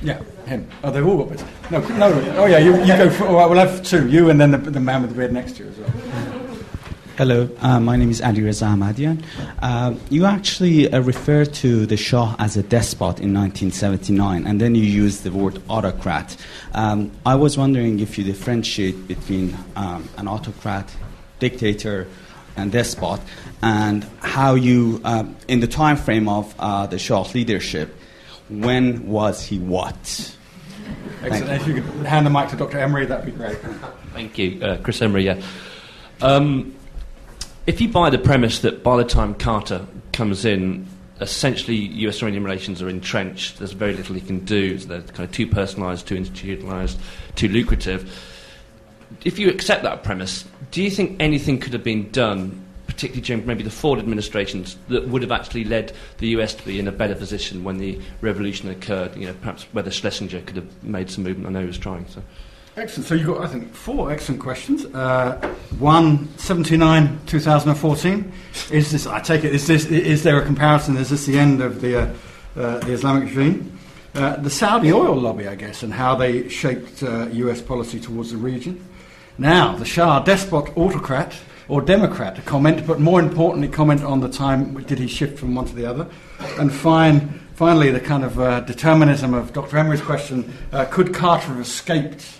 Yeah, him. Oh, they've all got beards. No, no. Oh, yeah, you, you go for. Oh, well, we'll have two. You and then the, the man with the beard next to you as well. Hello, uh, my name is Ali Reza Ahmadian. Uh, you actually uh, refer to the Shah as a despot in 1979, and then you use the word autocrat. Um, I was wondering if you differentiate between um, an autocrat, dictator, and despot, and how you, um, in the time frame of uh, the Shah's leadership, when was he what? Excellent. If you could hand the mic to Dr. Emery, that'd be great. Thank you, uh, Chris Emery. Yeah. Um, if you buy the premise that by the time Carter comes in, essentially US Iranian relations are entrenched, there's very little he can do, they're kind of too personalised, too institutionalised, too lucrative, if you accept that premise, do you think anything could have been done, particularly during maybe the Ford administrations, that would have actually led the US to be in a better position when the revolution occurred? You know, perhaps whether Schlesinger could have made some movement. I know he was trying. So. Excellent. So you've got, I think, four excellent questions. Uh, one, 79, 2014. Is this, I take it, is, this, is there a comparison? Is this the end of the, uh, uh, the Islamic regime? Uh, the Saudi oil lobby, I guess, and how they shaped US uh, policy towards the region. Now, the Shah, despot, autocrat, or Democrat, to comment, but more importantly, comment on the time did he shift from one to the other. And fine, finally, the kind of uh, determinism of Dr. Emery's question could Carter have escaped?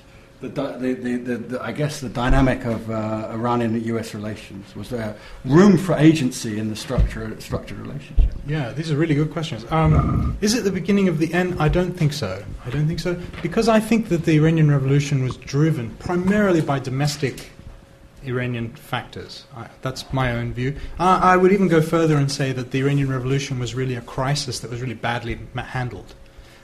The, the, the, the, I guess the dynamic of uh, Iranian US relations? Was there room for agency in the structure, structured relationship? Yeah, these are really good questions. Um, is it the beginning of the end? I don't think so. I don't think so. Because I think that the Iranian Revolution was driven primarily by domestic Iranian factors. I, that's my own view. Uh, I would even go further and say that the Iranian Revolution was really a crisis that was really badly handled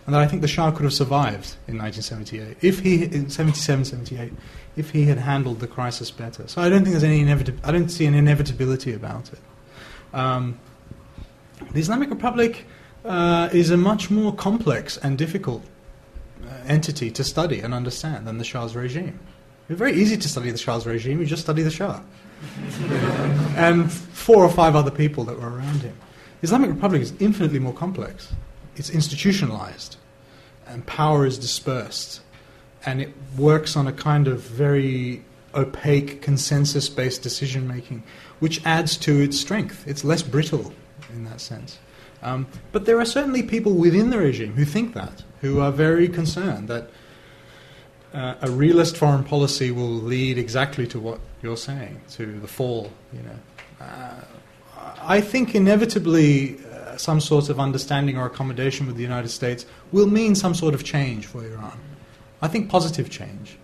and that I think the Shah could have survived in 1978 if he in 77, 78, if he had handled the crisis better. So I don't think there's any inevitability. I don't see an inevitability about it. Um, the Islamic Republic uh, is a much more complex and difficult uh, entity to study and understand than the Shah's regime. It's very easy to study the Shah's regime. You just study the Shah and four or five other people that were around him. The Islamic Republic is infinitely more complex it's institutionalized and power is dispersed. And it works on a kind of very opaque consensus based decision making which adds to its strength. It's less brittle in that sense. Um, but there are certainly people within the regime who think that who are very concerned that uh, a realist foreign policy will lead exactly to what you're saying to the fall you know. Uh, I think inevitably some sort of understanding or accommodation with the United States will mean some sort of change for Iran. I think positive change.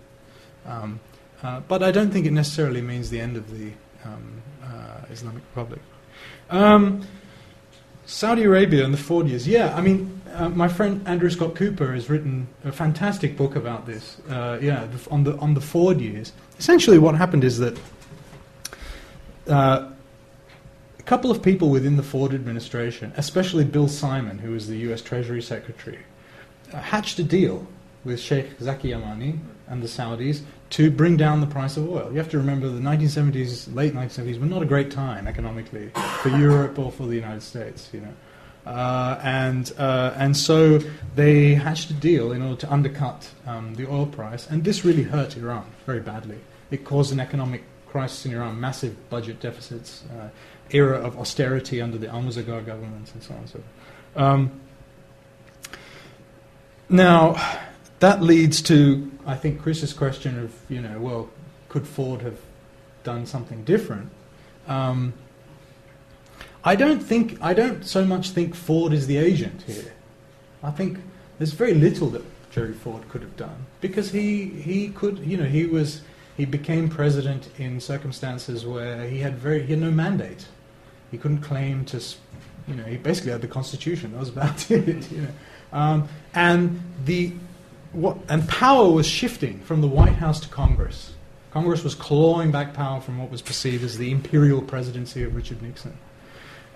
Um, uh, but I don't think it necessarily means the end of the um, uh, Islamic Republic. Um, Saudi Arabia and the Ford years. Yeah, I mean, uh, my friend Andrew Scott Cooper has written a fantastic book about this. Uh, yeah, on the on the Ford years. Essentially, what happened is that uh, couple of people within the Ford administration, especially Bill Simon, who was the US Treasury Secretary, uh, hatched a deal with Sheikh Zaki Yamani and the Saudis to bring down the price of oil. You have to remember the 1970s, late 1970s, were not a great time economically for Europe or for the United States, you know. Uh, and uh, and so they hatched a deal in order to undercut um, the oil price, and this really hurt Iran very badly. It caused an economic crisis in Iran, massive budget deficits, uh, era of austerity under the Amouzegar government and so on and so forth. Um, now, that leads to, I think, Chris's question of, you know, well, could Ford have done something different? Um, I don't think, I don't so much think Ford is the agent here. I think there's very little that Jerry Ford could have done because he, he could, you know, he was, he became president in circumstances where he had very, he had no mandate. He couldn't claim to, you know, he basically had the Constitution. That was about it. You know. Um, and the what and power was shifting from the White House to Congress. Congress was clawing back power from what was perceived as the imperial presidency of Richard Nixon.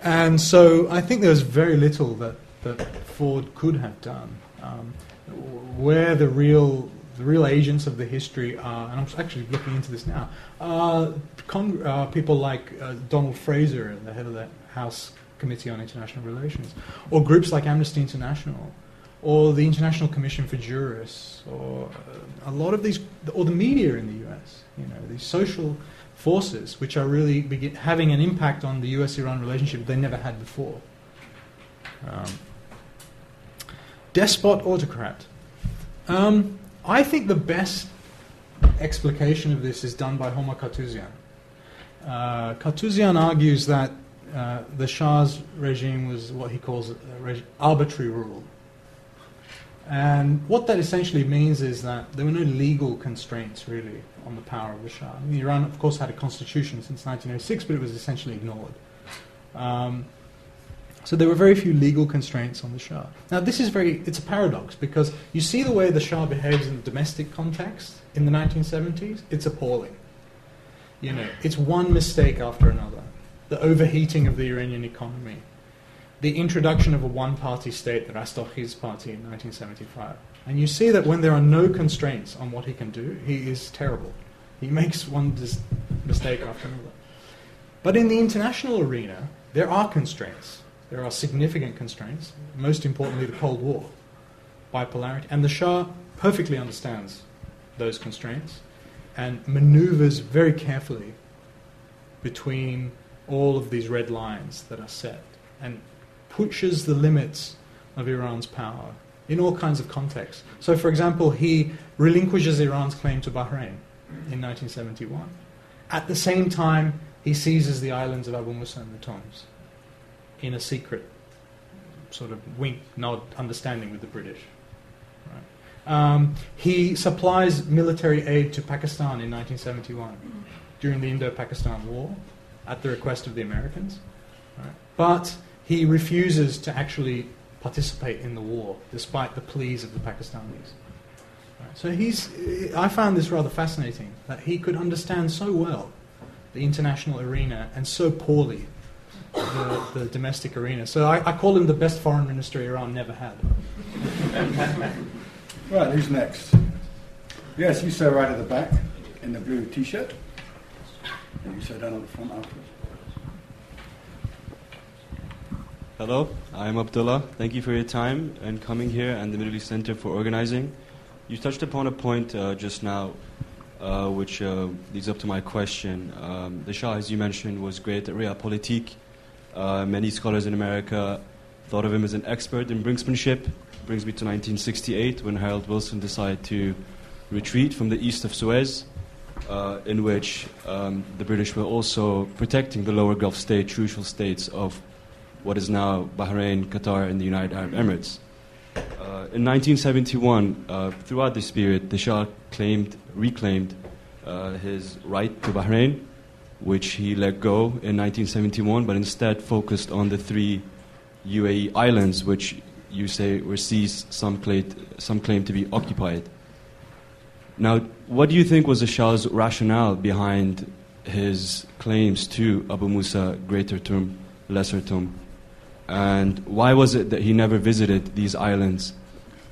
And so I think there was very little that, that Ford could have done. Um, where the real the real agents of the history are, and I'm actually looking into this now, are con- uh, people like uh, Donald Fraser, the head of the House Committee on International Relations, or groups like Amnesty International, or the International Commission for Jurists, or uh, a lot of these, or the media in the US, you know, these social forces which are really begin- having an impact on the US-Iran relationship they never had before. Um, despot autocrat. Um, I think the best explication of this is done by Homa Katouzian. Uh, argues that uh, the Shah's regime was what he calls reg- arbitrary rule. And what that essentially means is that there were no legal constraints really on the power of the Shah. Iran, of course, had a constitution since 1906, but it was essentially ignored. Um, So there were very few legal constraints on the Shah. Now this is very, it's a paradox because you see the way the Shah behaves in the domestic context in the 1970s, it's appalling. You know, it's one mistake after another. The overheating of the Iranian economy, the introduction of a one-party state, the Rastakhiz party in 1975. And you see that when there are no constraints on what he can do, he is terrible. He makes one dis- mistake after another. But in the international arena, there are constraints. There are significant constraints, most importantly, the Cold War, bipolarity. And the Shah perfectly understands those constraints and maneuvers very carefully between all of these red lines that are set and pushes the limits of Iran's power in all kinds of contexts. So, for example, he relinquishes Iran's claim to Bahrain in 1971. At the same time, he seizes the islands of Abu Musa and the Tunbs in a secret sort of wink, nod, understanding with the British. Um, he supplies military aid to Pakistan in 1971 during the Indo-Pakistan War at the request of the Americans. Right. But he refuses to actually participate in the war, despite the pleas of the Pakistanis. Right. So he's, I found this rather fascinating that he could understand so well the international arena and so poorly the, the domestic arena. So I, I, call him the best foreign minister Iran never had. right, who's next? Yes, you sir, right at the back in the blue T-shirt. And you sir down at the front afterwards. Hello, I'm Abdullah. Thank you for your time and coming here and the Middle East Center for organizing. You touched upon a point uh, just now uh, which uh, leads up to my question. Um, the Shah, as you mentioned, was great at realpolitik. Uh, many scholars in America thought of him as an expert in brinksmanship. Brings me to 1968 when Harold Wilson decided to retreat from the east of Suez, uh, in which um, the British were also protecting the lower Gulf states, crucial states of what is now Bahrain, Qatar, and the United Arab Emirates. Uh, in 1971, uh, throughout this period, the Shah claimed, reclaimed uh, his right to Bahrain, which he let go in 1971, but instead focused on the three UAE islands, which you say were seized, some, some claim to be occupied. Now, what do you think was the Shah's rationale behind his claims to Abu Musa, Greater Tunb, Lesser Tunb? And why was it that he never visited these islands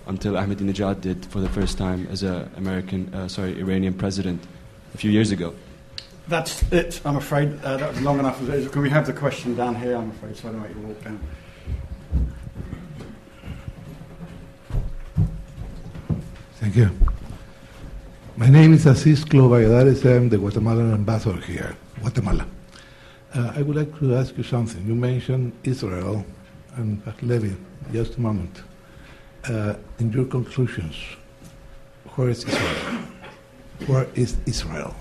until Ahmadinejad did for the first time as an American, uh, sorry, Iranian president a few years ago? That's it, I'm afraid. Uh, that was long enough. Can we have the question down here, I'm afraid, so I don't make you walk down. Thank you. My name is Acisclo Valladares. I'm the Guatemalan ambassador here, Guatemala. Uh, I would like to ask you something. You mentioned Israel and Levy just a moment. Uh, in your conclusions, where is Israel? Where is Israel?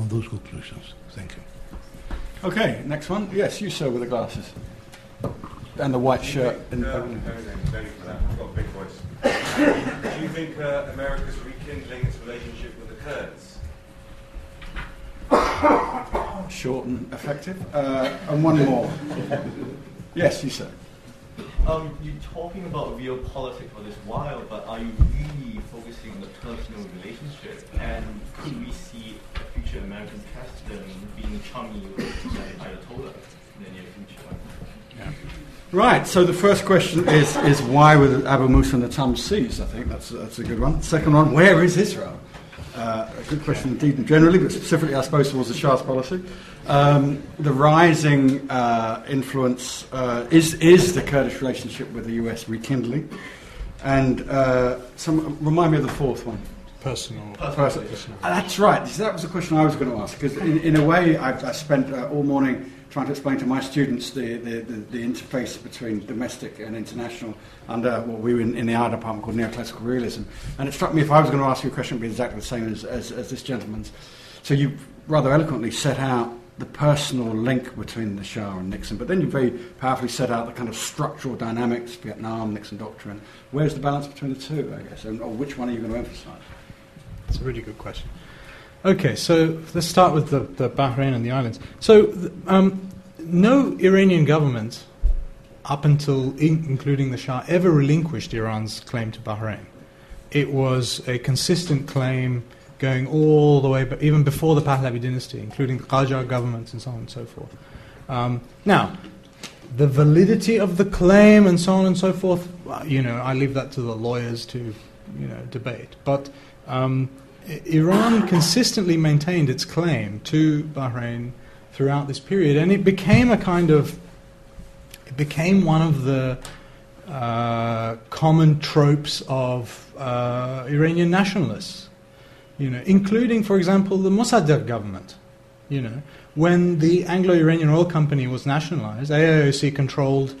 On those conclusions. Thank you. Okay, next one. Yes, you sir with the glasses and the white shirt. In, uh, no, for that. I've got a big voice. Do you think uh, America's rekindling its relationship with the Kurds? Short and effective. Uh, and one more. yes, you sir. Um, you're talking about realpolitik for this while, but are you really focusing on the personal relationship? And could we see a future American president being chummy with Ayatollah in the near future. Yeah. Right, so the first question is, is why were Abu Musa and the Tunb seized? I think that's, that's a good one. Second one, where is Israel? Uh, a good question indeed, and generally, but specifically, I suppose, towards the Shah's policy. Um, the rising uh, influence uh, is, is the Kurdish relationship with the US rekindling. And uh, some, remind me of the fourth one personal. personal. Uh, that's right. That was the question I was going to ask. Because in, in a way, I've, I spent uh, all morning trying to explain to my students the, the, the, the interface between domestic and international under what we were in, in the art department called neoclassical realism. And it struck me if I was going to ask you a question, it would be exactly the same as, as, as this gentleman's. So you rather eloquently set out the personal link between the Shah and Nixon, but then you very powerfully set out the kind of structural dynamics, Vietnam, Nixon doctrine. Where's the balance between the two, I guess, and, or which one are you going to emphasize? It's a really good question. Okay, so let's start with the, the Bahrain and the islands. So, um, no Iranian government up until in- including the Shah, ever relinquished Iran's claim to Bahrain. It was a consistent claim going all the way, but even before the Pahlavi dynasty, including the Qajar governments and so on and so forth. Um, now, the validity of the claim and so on and so forth, well, you know, I leave that to the lawyers to, you know, debate. But um, Iran consistently maintained its claim to Bahrain throughout this period, and it became a kind of, it became one of the uh, common tropes of uh, Iranian nationalists. You know, including, for example, the Mossadegh government. You know, when the Anglo-Iranian Oil Company was nationalized, AIOC controlled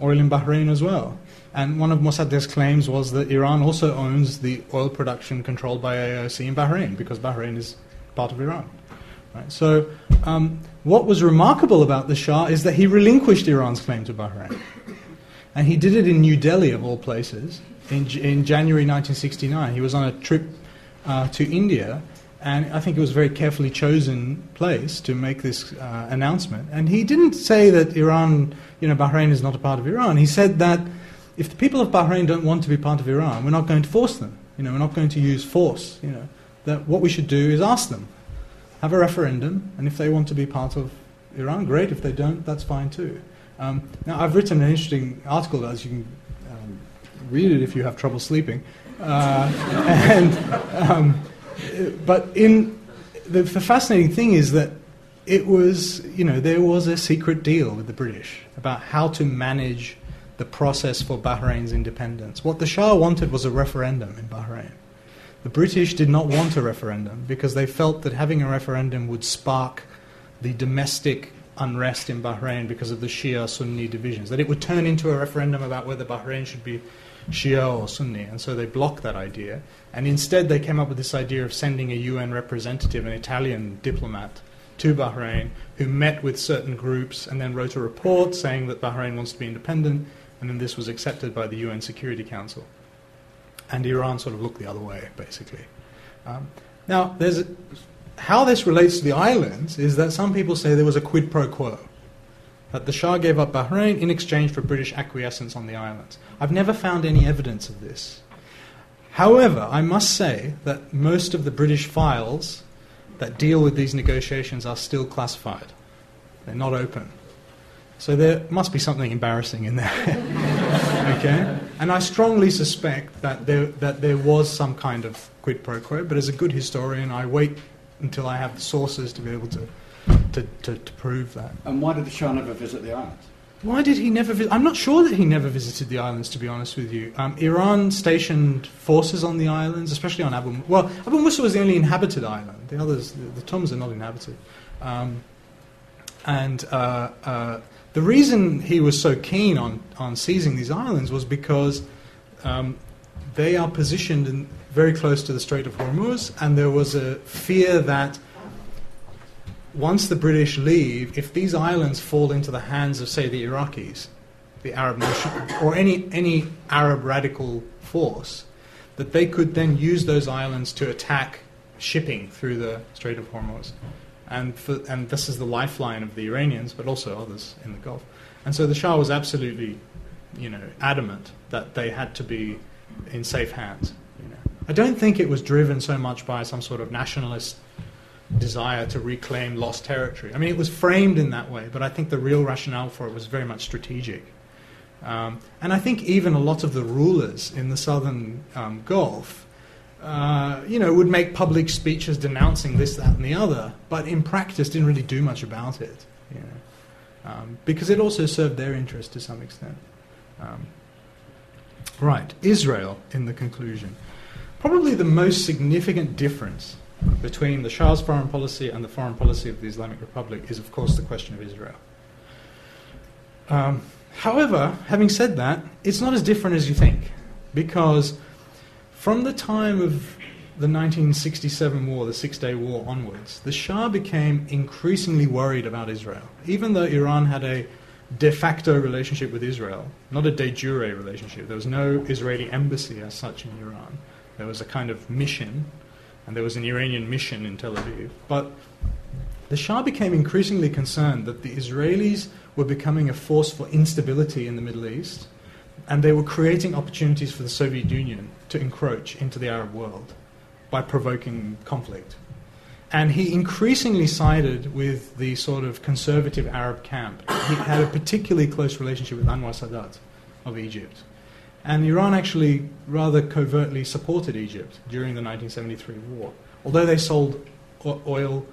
oil in Bahrain as well. And one of Mossadegh's claims was that Iran also owns the oil production controlled by AIOC in Bahrain because Bahrain is part of Iran. Right? So, um, what was remarkable about the Shah is that he relinquished Iran's claim to Bahrain. And he did it in New Delhi, of all places, in, in January 1969. He was on a trip uh, to India, and I think it was a very carefully chosen place to make this uh, announcement. And he didn't say that Iran, you know, Bahrain is not a part of Iran. He said that if the people of Bahrain don't want to be part of Iran, we're not going to force them. You know, we're not going to use force. You know, that what we should do is ask them, have a referendum, and if they want to be part of Iran, great. If they don't, that's fine too. Um, now, I've written an interesting article, as you can um, read it if you have trouble sleeping. Uh, and, um, but in the, the fascinating thing is that it was, you know, there was a secret deal with the British about how to manage the process for Bahrain's independence. What the Shah wanted was a referendum in Bahrain. The British did not want a referendum because they felt that having a referendum would spark the domestic unrest in Bahrain because of the Shia Sunni divisions, that it would turn into a referendum about whether Bahrain should be Shia or Sunni, and so they blocked that idea. And instead, they came up with this idea of sending a UN representative, an Italian diplomat, to Bahrain who met with certain groups and then wrote a report saying that Bahrain wants to be independent, and then this was accepted by the UN Security Council. And Iran sort of looked the other way, basically. Um, now, there's a, how this relates to the islands is that some people say there was a quid pro quo. That the Shah gave up Bahrain in exchange for British acquiescence on the islands. I've never found any evidence of this. However, I must say that most of the British files that deal with these negotiations are still classified. They're not open. So there must be something embarrassing in there. okay? And I strongly suspect that there, that there was some kind of quid pro quo, but as a good historian, I wait until I have the sources to be able to, to, to, to prove that. And why did the Shah never visit the islands? Why did he never visit? I'm not sure that he never visited the islands, to be honest with you. Um, Iran stationed forces on the islands, especially on Abu Well, Abu Musa was the only inhabited island. The others, the, the Tunbs are not inhabited. Um, and uh, uh, the reason he was so keen on, on seizing these islands was because um, they are positioned in, very close to the Strait of Hormuz, and there was a fear that once the British leave, if these islands fall into the hands of, say, the Iraqis, the Arab nation, or any, any Arab radical force, that they could then use those islands to attack shipping through the Strait of Hormuz. And, for, and this is the lifeline of the Iranians, but also others in the Gulf. And so the Shah was absolutely, you know, adamant that they had to be in safe hands. You know. I don't think it was driven so much by some sort of nationalist desire to reclaim lost territory. I mean, it was framed in that way, but I think the real rationale for it was very much strategic. Um, and I think even a lot of the rulers in the southern um, Gulf, uh, you know, would make public speeches denouncing this, that, and the other, but in practice didn't really do much about it, you know, um, because it also served their interest to some extent. Um, right, Israel in the conclusion. Probably the most significant difference between the Shah's foreign policy and the foreign policy of the Islamic Republic is, of course, the question of Israel. Um, however, having said that, it's not as different as you think, because from the time of the 1967 war, the Six Day War onwards, the Shah became increasingly worried about Israel. Even though Iran had a de facto relationship with Israel, not a de jure relationship, there was no Israeli embassy as such in Iran. There was a kind of mission and there was an Iranian mission in Tel Aviv. But the Shah became increasingly concerned that the Israelis were becoming a force for instability in the Middle East, and they were creating opportunities for the Soviet Union to encroach into the Arab world by provoking conflict. And he increasingly sided with the sort of conservative Arab camp. He had a particularly close relationship with Anwar Sadat of Egypt. And Iran actually rather covertly supported Egypt during the 1973 war. Although they sold oil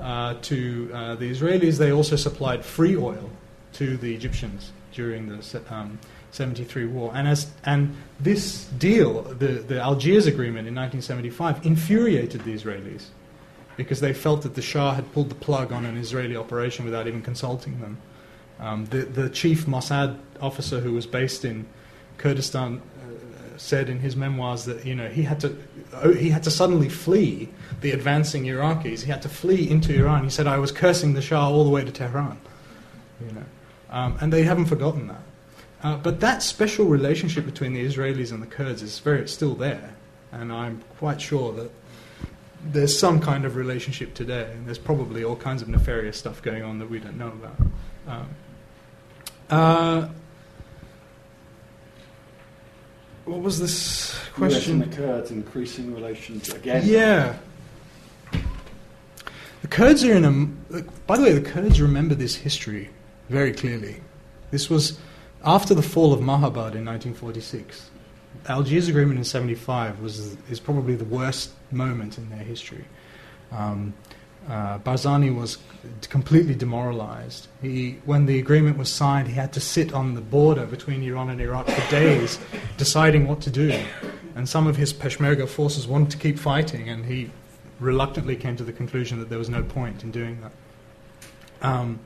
uh, to uh, the Israelis, they also supplied free oil to the Egyptians during the um, 73 war. And, as, and this deal, the, the Algiers Agreement in 1975, infuriated the Israelis because they felt that the Shah had pulled the plug on an Israeli operation without even consulting them. Um, the, the chief Mossad officer who was based in Kurdistan uh, said in his memoirs that you know he had to oh, he had to suddenly flee the advancing Iraqis. He had to flee into Iran. He said, "I was cursing the Shah all the way to Tehran," you know, um, and they haven't forgotten that. Uh, but that special relationship between the Israelis and the Kurds is very still there, and I'm quite sure that there's some kind of relationship today, and there's probably all kinds of nefarious stuff going on that we don't know about. Um, uh, what was this US question? and the Kurds increasing relations again. Yeah. The Kurds are in a. By the way, the Kurds remember this history very clearly. This was after the fall of Mahabad in 1946. Algiers Agreement in 75 was is probably the worst moment in their history. Um, uh, Barzani was completely demoralized. He, when the agreement was signed, he had to sit on the border between Iran and Iraq for days, deciding what to do. And some of his Peshmerga forces wanted to keep fighting, and he reluctantly came to the conclusion that there was no point in doing that. Um,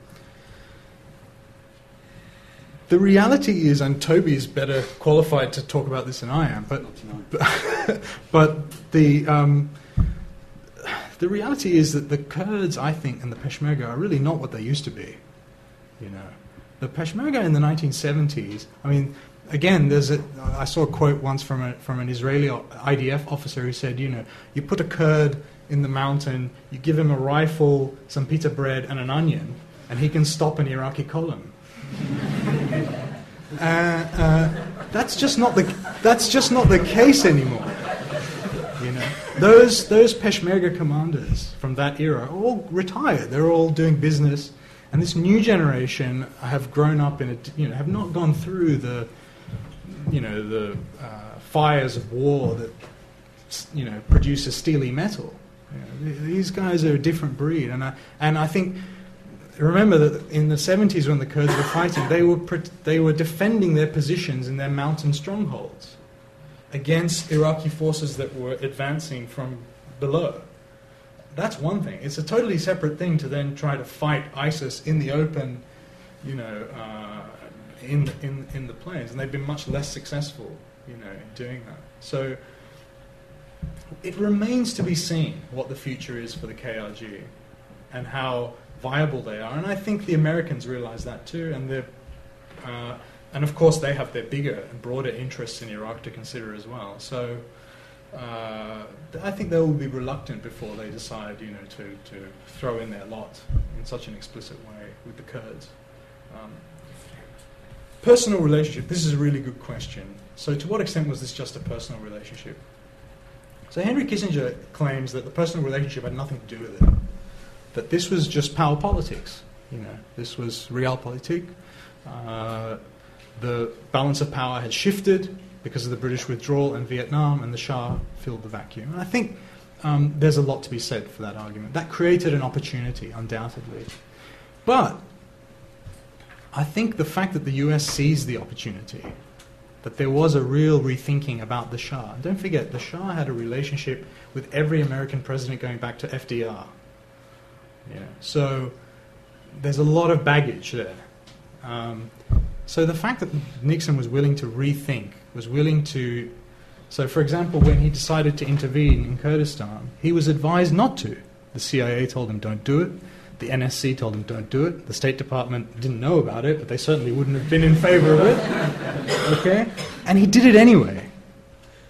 the reality is, and Toby is better qualified to talk about this than I am, but but, but the um, the reality is that the Kurds, I think, and the Peshmerga are really not what they used to be. You know, the Peshmerga in the 1970s. I mean, again, there's a. I saw a quote once from a, from an Israeli IDF officer who said, you know, you put a Kurd in the mountain, you give him a rifle, some pita bread, and an onion, and he can stop an Iraqi column. Uh, uh, that's just not the that's just not the case anymore. Those those Peshmerga commanders from that era are all retired. They're all doing business, and this new generation have grown up in you know have not gone through the you know the uh, fires of war that you know produces steely metal. These guys are a different breed, and I and I think remember that in the 70s when the Kurds were fighting, they were, they were defending their positions in their mountain strongholds against Iraqi forces that were advancing from below. That's one thing. It's a totally separate thing to then try to fight ISIS in the open, you know, uh, in, in, in the plains. And they've been much less successful, you know, in doing that. So it remains to be seen what the future is for the KRG and how viable they are. And I think the Americans realize that too. And, they're, uh, and of course, they have their bigger and broader interests in Iraq to consider as well. So uh, I think they will be reluctant before they decide, you know, to, to throw in their lot in such an explicit way with the Kurds. Um, personal relationship. This is a really good question. So, to what extent was this just a personal relationship? So, Henry Kissinger claims that the personal relationship had nothing to do with it that this was just power politics. You know, this was realpolitik. Uh, the balance of power had shifted because of the British withdrawal and Vietnam, and the Shah filled the vacuum. And I think um, there's a lot to be said for that argument. That created an opportunity, undoubtedly. But I think the fact that the US seized the opportunity, that there was a real rethinking about the Shah. Don't forget, the Shah had a relationship with every American president going back to FDR. Yeah. So there's a lot of baggage there. Um, so the fact that Nixon was willing to rethink, was willing to. So, for example, when he decided to intervene in Kurdistan, he was advised not to. The CIA told him, don't do it. The NSC told him, don't do it. The State Department didn't know about it, but they certainly wouldn't have been in favor of it. Okay? And he did it anyway.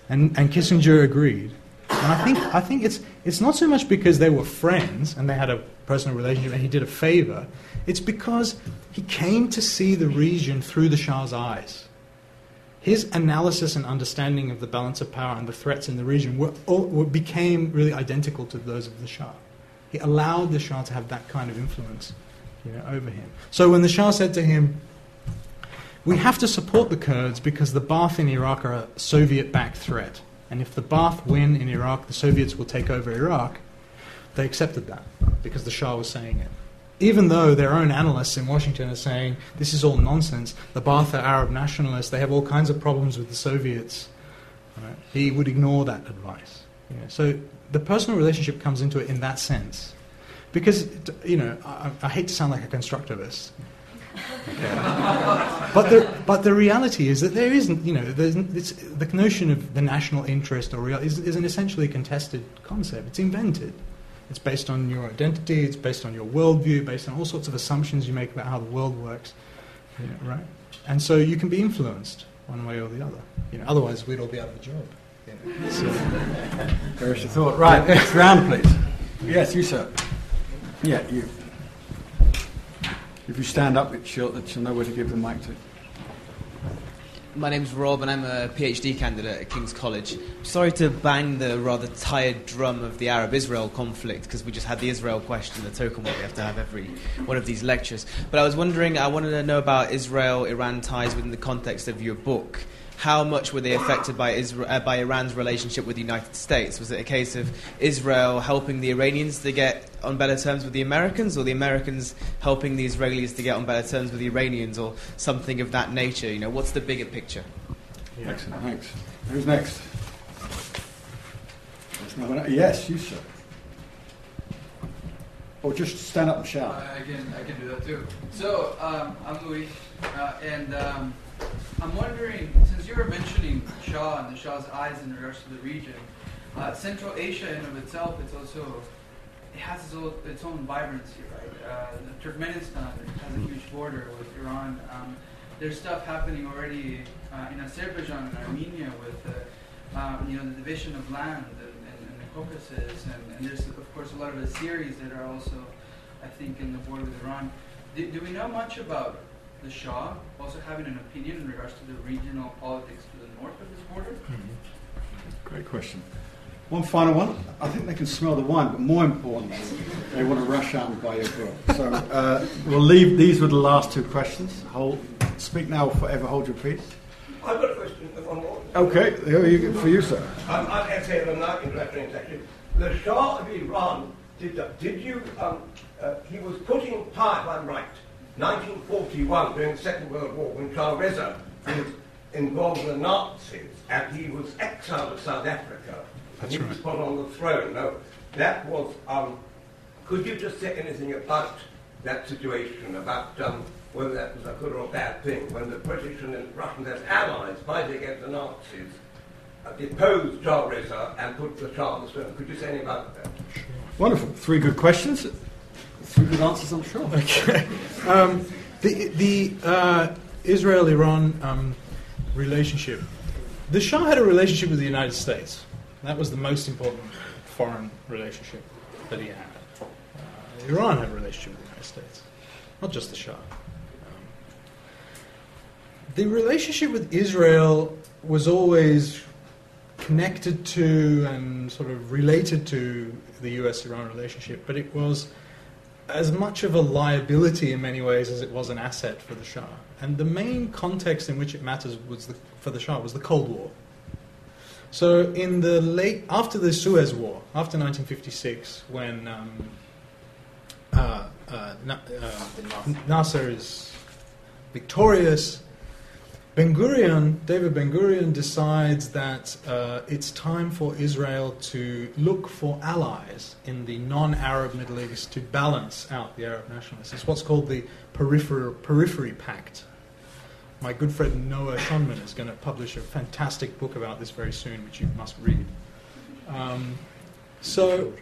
And, and Kissinger agreed. And I think, I think it's, it's not so much because they were friends and they had a personal relationship and he did a favor. It's because he came to see the region through the Shah's eyes. His analysis and understanding of the balance of power and the threats in the region were, became really identical to those of the Shah. He allowed the Shah to have that kind of influence you know, over him. So when the Shah said to him, we have to support the Kurds because the Ba'ath in Iraq are a Soviet backed threat. And if the Ba'ath win in Iraq, the Soviets will take over Iraq. They accepted that because the Shah was saying it. Even though their own analysts in Washington are saying this is all nonsense, the Ba'ath are Arab nationalists, they have all kinds of problems with the Soviets, right? he would ignore that advice. So the personal relationship comes into it in that sense. Because, you know, I, I hate to sound like a constructivist, but, the, but the reality is that there isn't, you know, the notion of the national interest or real, is, is an essentially contested concept. It's invented. It's based on your identity, it's based on your worldview, based on all sorts of assumptions you make about how the world works. You know, right? And so you can be influenced one way or the other. You know, otherwise, we'd all be out of a job. You know, so. There's your thought. Right, next round, please. Yes, you, sir. Yeah, you. If you stand up, she'll, she'll know where to give the mic to. My name's Rob, and I'm a PhD candidate at King's College. Sorry to bang the rather tired drum of the Arab Israel conflict, because we just had the Israel question, the token one we have to have every one of these lectures. But I was wondering, I wanted to know about Israel Iran ties within the context of your book how much were they affected by, Israel, uh, by Iran's relationship with the United States? Was it a case of Israel helping the Iranians to get on better terms with the Americans, or the Americans helping the Israelis to get on better terms with the Iranians, or something of that nature? You know, what's the bigger picture? Yeah. Excellent, thanks. Who's next? Yes, you, sir. Or just stand up and shout. Uh, I, can, I can do that too. So, um, I'm Luis, uh, and um, I'm wondering, since you were mentioning Shah and the Shah's eyes in regards to the region, uh, Central Asia in of itself, it's also it has its own, its own vibrancy, right? Uh, Turkmenistan has a huge border with Iran. Um, there's stuff happening already uh, in Azerbaijan and Armenia with uh, you know the division of land and, and, and the Caucasus, and, and, there's of course a lot of the Syrians that are also, I think, in the border with Iran. Do, do we know much about the Shah also having an opinion in regards to the regional politics to the north of this border? Mm-hmm. Great question. One final one. I think they can smell the wine, but more importantly, they want to rush out and buy your book. So uh, we'll leave. These were the last two questions. Hold, speak now or forever hold your peace. I've got a question. One more. Okay, here you, for you, sir. I'm, I'm F.A. I'm not interested The Shah of Iran did. Did you? Um, uh, he was putting power, if I'm right 1941, during the Second World War, when Shah Reza was involved with the Nazis and he was exiled to South Africa. That's he right. was put on the throne. No, that was. Um, could you just say anything about that situation, about um, whether that was a good or a bad thing, when the British and the Russians as allies fighting against the Nazis uh, deposed Shah Reza and put the Shah on the throne? Could you say anything about that? Wonderful. Three good questions. Good answers, I'm sure. Okay. Um, the the uh, Israel Iran um, relationship. The Shah had a relationship with the United States. That was the most important foreign relationship that he had. Uh, Iran had a relationship with the United States, not just the Shah. Um, the relationship with Israel was always connected to and sort of related to the US Iran relationship, but it was as much of a liability in many ways as it was an asset for the Shah. And the main context in which it matters was the, for the Shah was the Cold War. So in the late after the Suez War, after 1956, when um, uh, uh, Na- uh, Nasser is victorious, Ben Gurion, David Ben Gurion decides that uh, it's time for Israel to look for allies in the non Arab Middle East to balance out the Arab nationalists. It's what's called the Periphery, Periphery Pact. My good friend Noa Schonmann is going to publish a fantastic book about this very soon, which you must read. Um, so,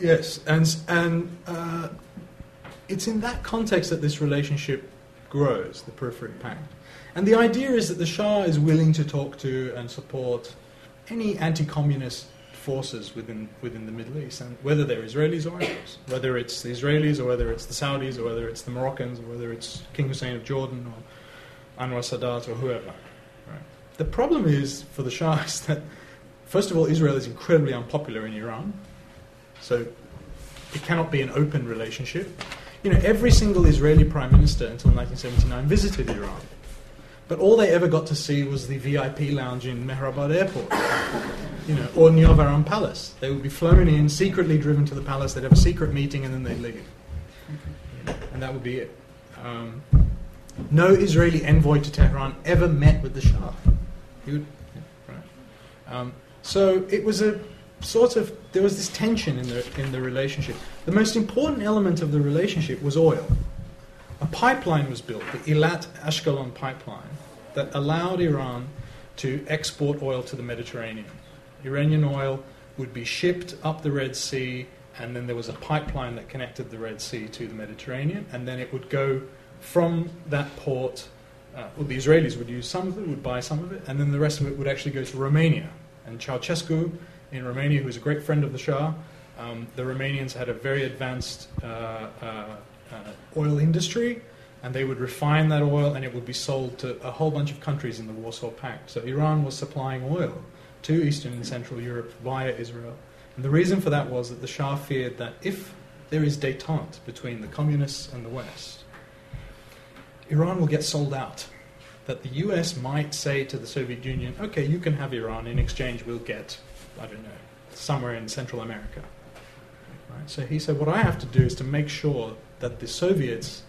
yes, and, and uh, it's in that context that this relationship grows, the Periphery Pact. And the idea is that the Shah is willing to talk to and support any anti communist forces within within the Middle East, and whether they're Israelis or Arabs, whether it's the Israelis or whether it's the Saudis or whether it's the Moroccans or whether it's King Hussein of Jordan or Anwar Sadat or whoever. Right? The problem is for the Shah is that first of all, Israel is incredibly unpopular in Iran, so it cannot be an open relationship. You know, every single Israeli prime minister until 1979 visited Iran. But all they ever got to see was the VIP lounge in Mehrabad Airport, you know, or Niavaran Palace. They would be flown in, secretly driven to the palace. They'd have a secret meeting, and then they'd leave, and that would be it. Um, no Israeli envoy to Tehran ever met with the Shah. He would, yeah, right. Um, so it was a sort of there was this tension in the in the relationship. The most important element of the relationship was oil. A pipeline was built, the Eilat Ashkelon pipeline, that allowed Iran to export oil to the Mediterranean. Iranian oil would be shipped up the Red Sea, and then there was a pipeline that connected the Red Sea to the Mediterranean, and then it would go from that port. Uh, well, the Israelis would use some of it, would buy some of it, and then the rest of it would actually go to Romania. And Ceausescu in Romania, who was a great friend of the Shah, um, the Romanians had a very advanced uh, uh, uh, oil industry, and they would refine that oil and it would be sold to a whole bunch of countries in the Warsaw Pact. So Iran was supplying oil to Eastern and Central Europe via Israel. And the reason for that was that the Shah feared that if there is detente between the communists and the West, Iran will get sold out. That the US might say to the Soviet Union, okay, you can have Iran, in exchange we'll get, I don't know, somewhere in Central America. Right? So he said, what I have to do is to make sure that the Soviets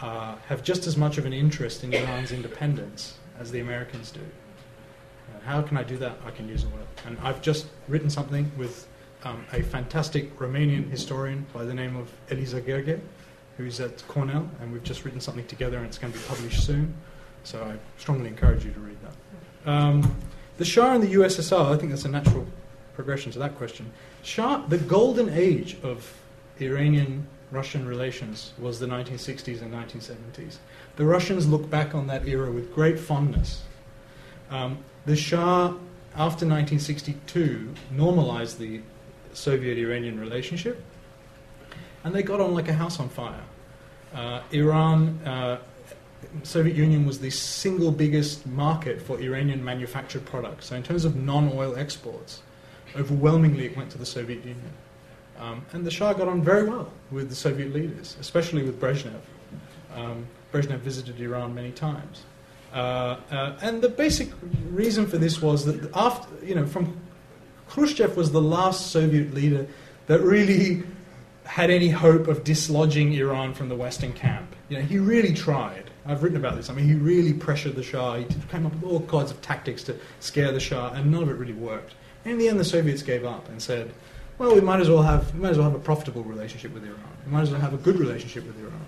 uh, have just as much of an interest in Iran's independence as the Americans do. Uh, how can I do that? I can use oil. And I've just written something with um, a fantastic Romanian historian by the name of Eliza Gheorghe, who's at Cornell, and we've just written something together and it's going to be published soon. So I strongly encourage you to read that. Um, the Shah and the USSR, I think that's a natural progression to that question. Shah, the golden age of Iranian Russian relations was the 1960s and 1970s. The Russians look back on that era with great fondness. Um, the Shah, after 1962, normalized the Soviet Iranian relationship, and they got on like a house on fire. Uh, Iran, uh, Soviet Union was the single biggest market for Iranian manufactured products. So, in terms of non oil exports, overwhelmingly it went to the Soviet Union. Um, and the Shah got on very well with the Soviet leaders, especially with Brezhnev. Um, Brezhnev visited Iran many times. Uh, uh, and the basic reason for this was that after, you know, from Khrushchev was the last Soviet leader that really had any hope of dislodging Iran from the Western camp. You know, he really tried. I've written about this. I mean, he really pressured the Shah. He came up with all kinds of tactics to scare the Shah, and none of it really worked. And in the end, the Soviets gave up and said, well, we might as well have we might as well have a profitable relationship with Iran. We might as well have a good relationship with Iran.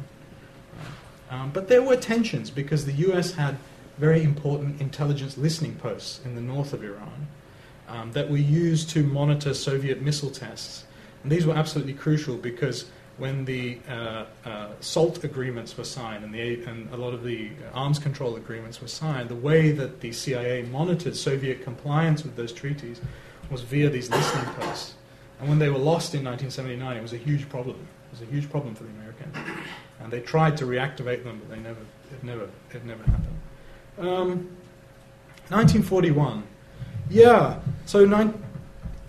Um, but there were tensions because the U.S. had very important intelligence listening posts in the north of Iran um, that were used to monitor Soviet missile tests. And these were absolutely crucial because when the uh, uh, SALT agreements were signed and, the, and a lot of the arms control agreements were signed, the way that the CIA monitored Soviet compliance with those treaties was via these listening posts. And when they were lost in 1979, it was a huge problem. It was a huge problem for the Americans. And they tried to reactivate them, but they never, it never, it never happened. Um, 1941. Yeah, so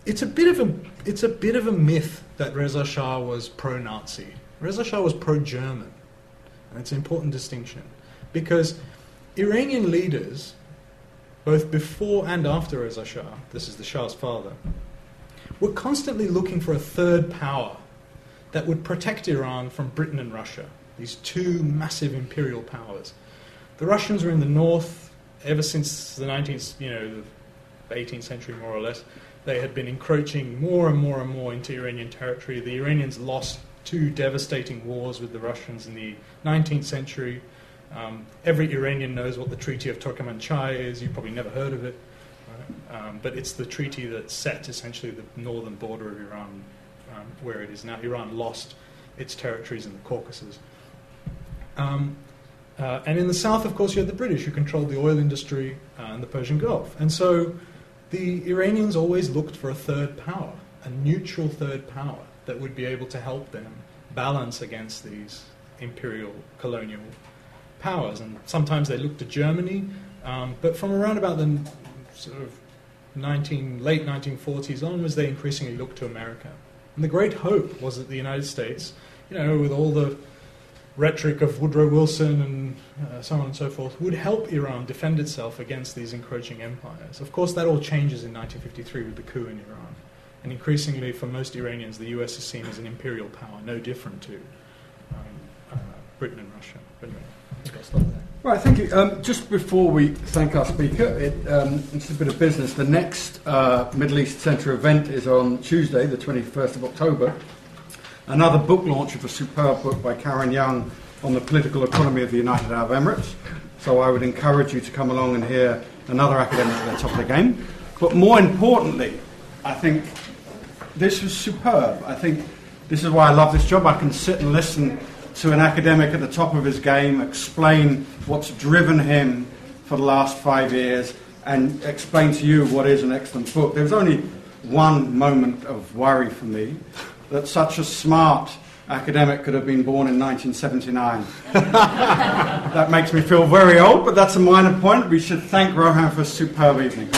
it's a bit of a it's a bit of a myth that Reza Shah was pro-Nazi. Reza Shah was pro-German, and it's an important distinction because Iranian leaders, both before and after Reza Shah, this is the Shah's father, were constantly looking for a third power that would protect Iran from Britain and Russia, these two massive imperial powers. The Russians were in the north ever since the 19th, you know, the 18th century more or less. They had been encroaching more and more and more into Iranian territory. The Iranians lost two devastating wars with the Russians in the 19th century. Um, every Iranian knows what the Treaty of Turkmenchai is. You've probably never heard of it. Um, but it's the treaty that set essentially the northern border of Iran um, where it is now. Iran lost its territories in the Caucasus. Um, uh, and in the south, of course, you had the British who controlled the oil industry uh, and the Persian Gulf. And so the Iranians always looked for a third power, a neutral third power that would be able to help them balance against these imperial colonial powers. And sometimes they looked to Germany, um, but from around about the sort of 19, late 1940s onwards, they increasingly looked to America. And the great hope was that the United States, you know, with all the rhetoric of Woodrow Wilson and uh, so on and so forth, would help Iran defend itself against these encroaching empires. Of course, that all changes in 1953 with the coup in Iran. And increasingly, for most Iranians, the US is seen as an imperial power, no different to um, uh, Britain and Russia. But anyway, I think I'll stop there. Right, thank you. Um, just before we thank our speaker, it, um, it's a bit of business. The next uh, Middle East Centre event is on Tuesday, the 21st of October. Another book launch of a superb book by Karen Young on the political economy of the United Arab Emirates. So I would encourage you to come along and hear another academic at the top of the game. But more importantly, I think this was superb. I think this is why I love this job. I can sit and listen to an academic at the top of his game, explain what's driven him for the last five years, and explain to you what is an excellent book. There was only one moment of worry for me that such a smart academic could have been born in 1979. that makes me feel very old, but that's a minor point. We should thank Roham for a superb evening.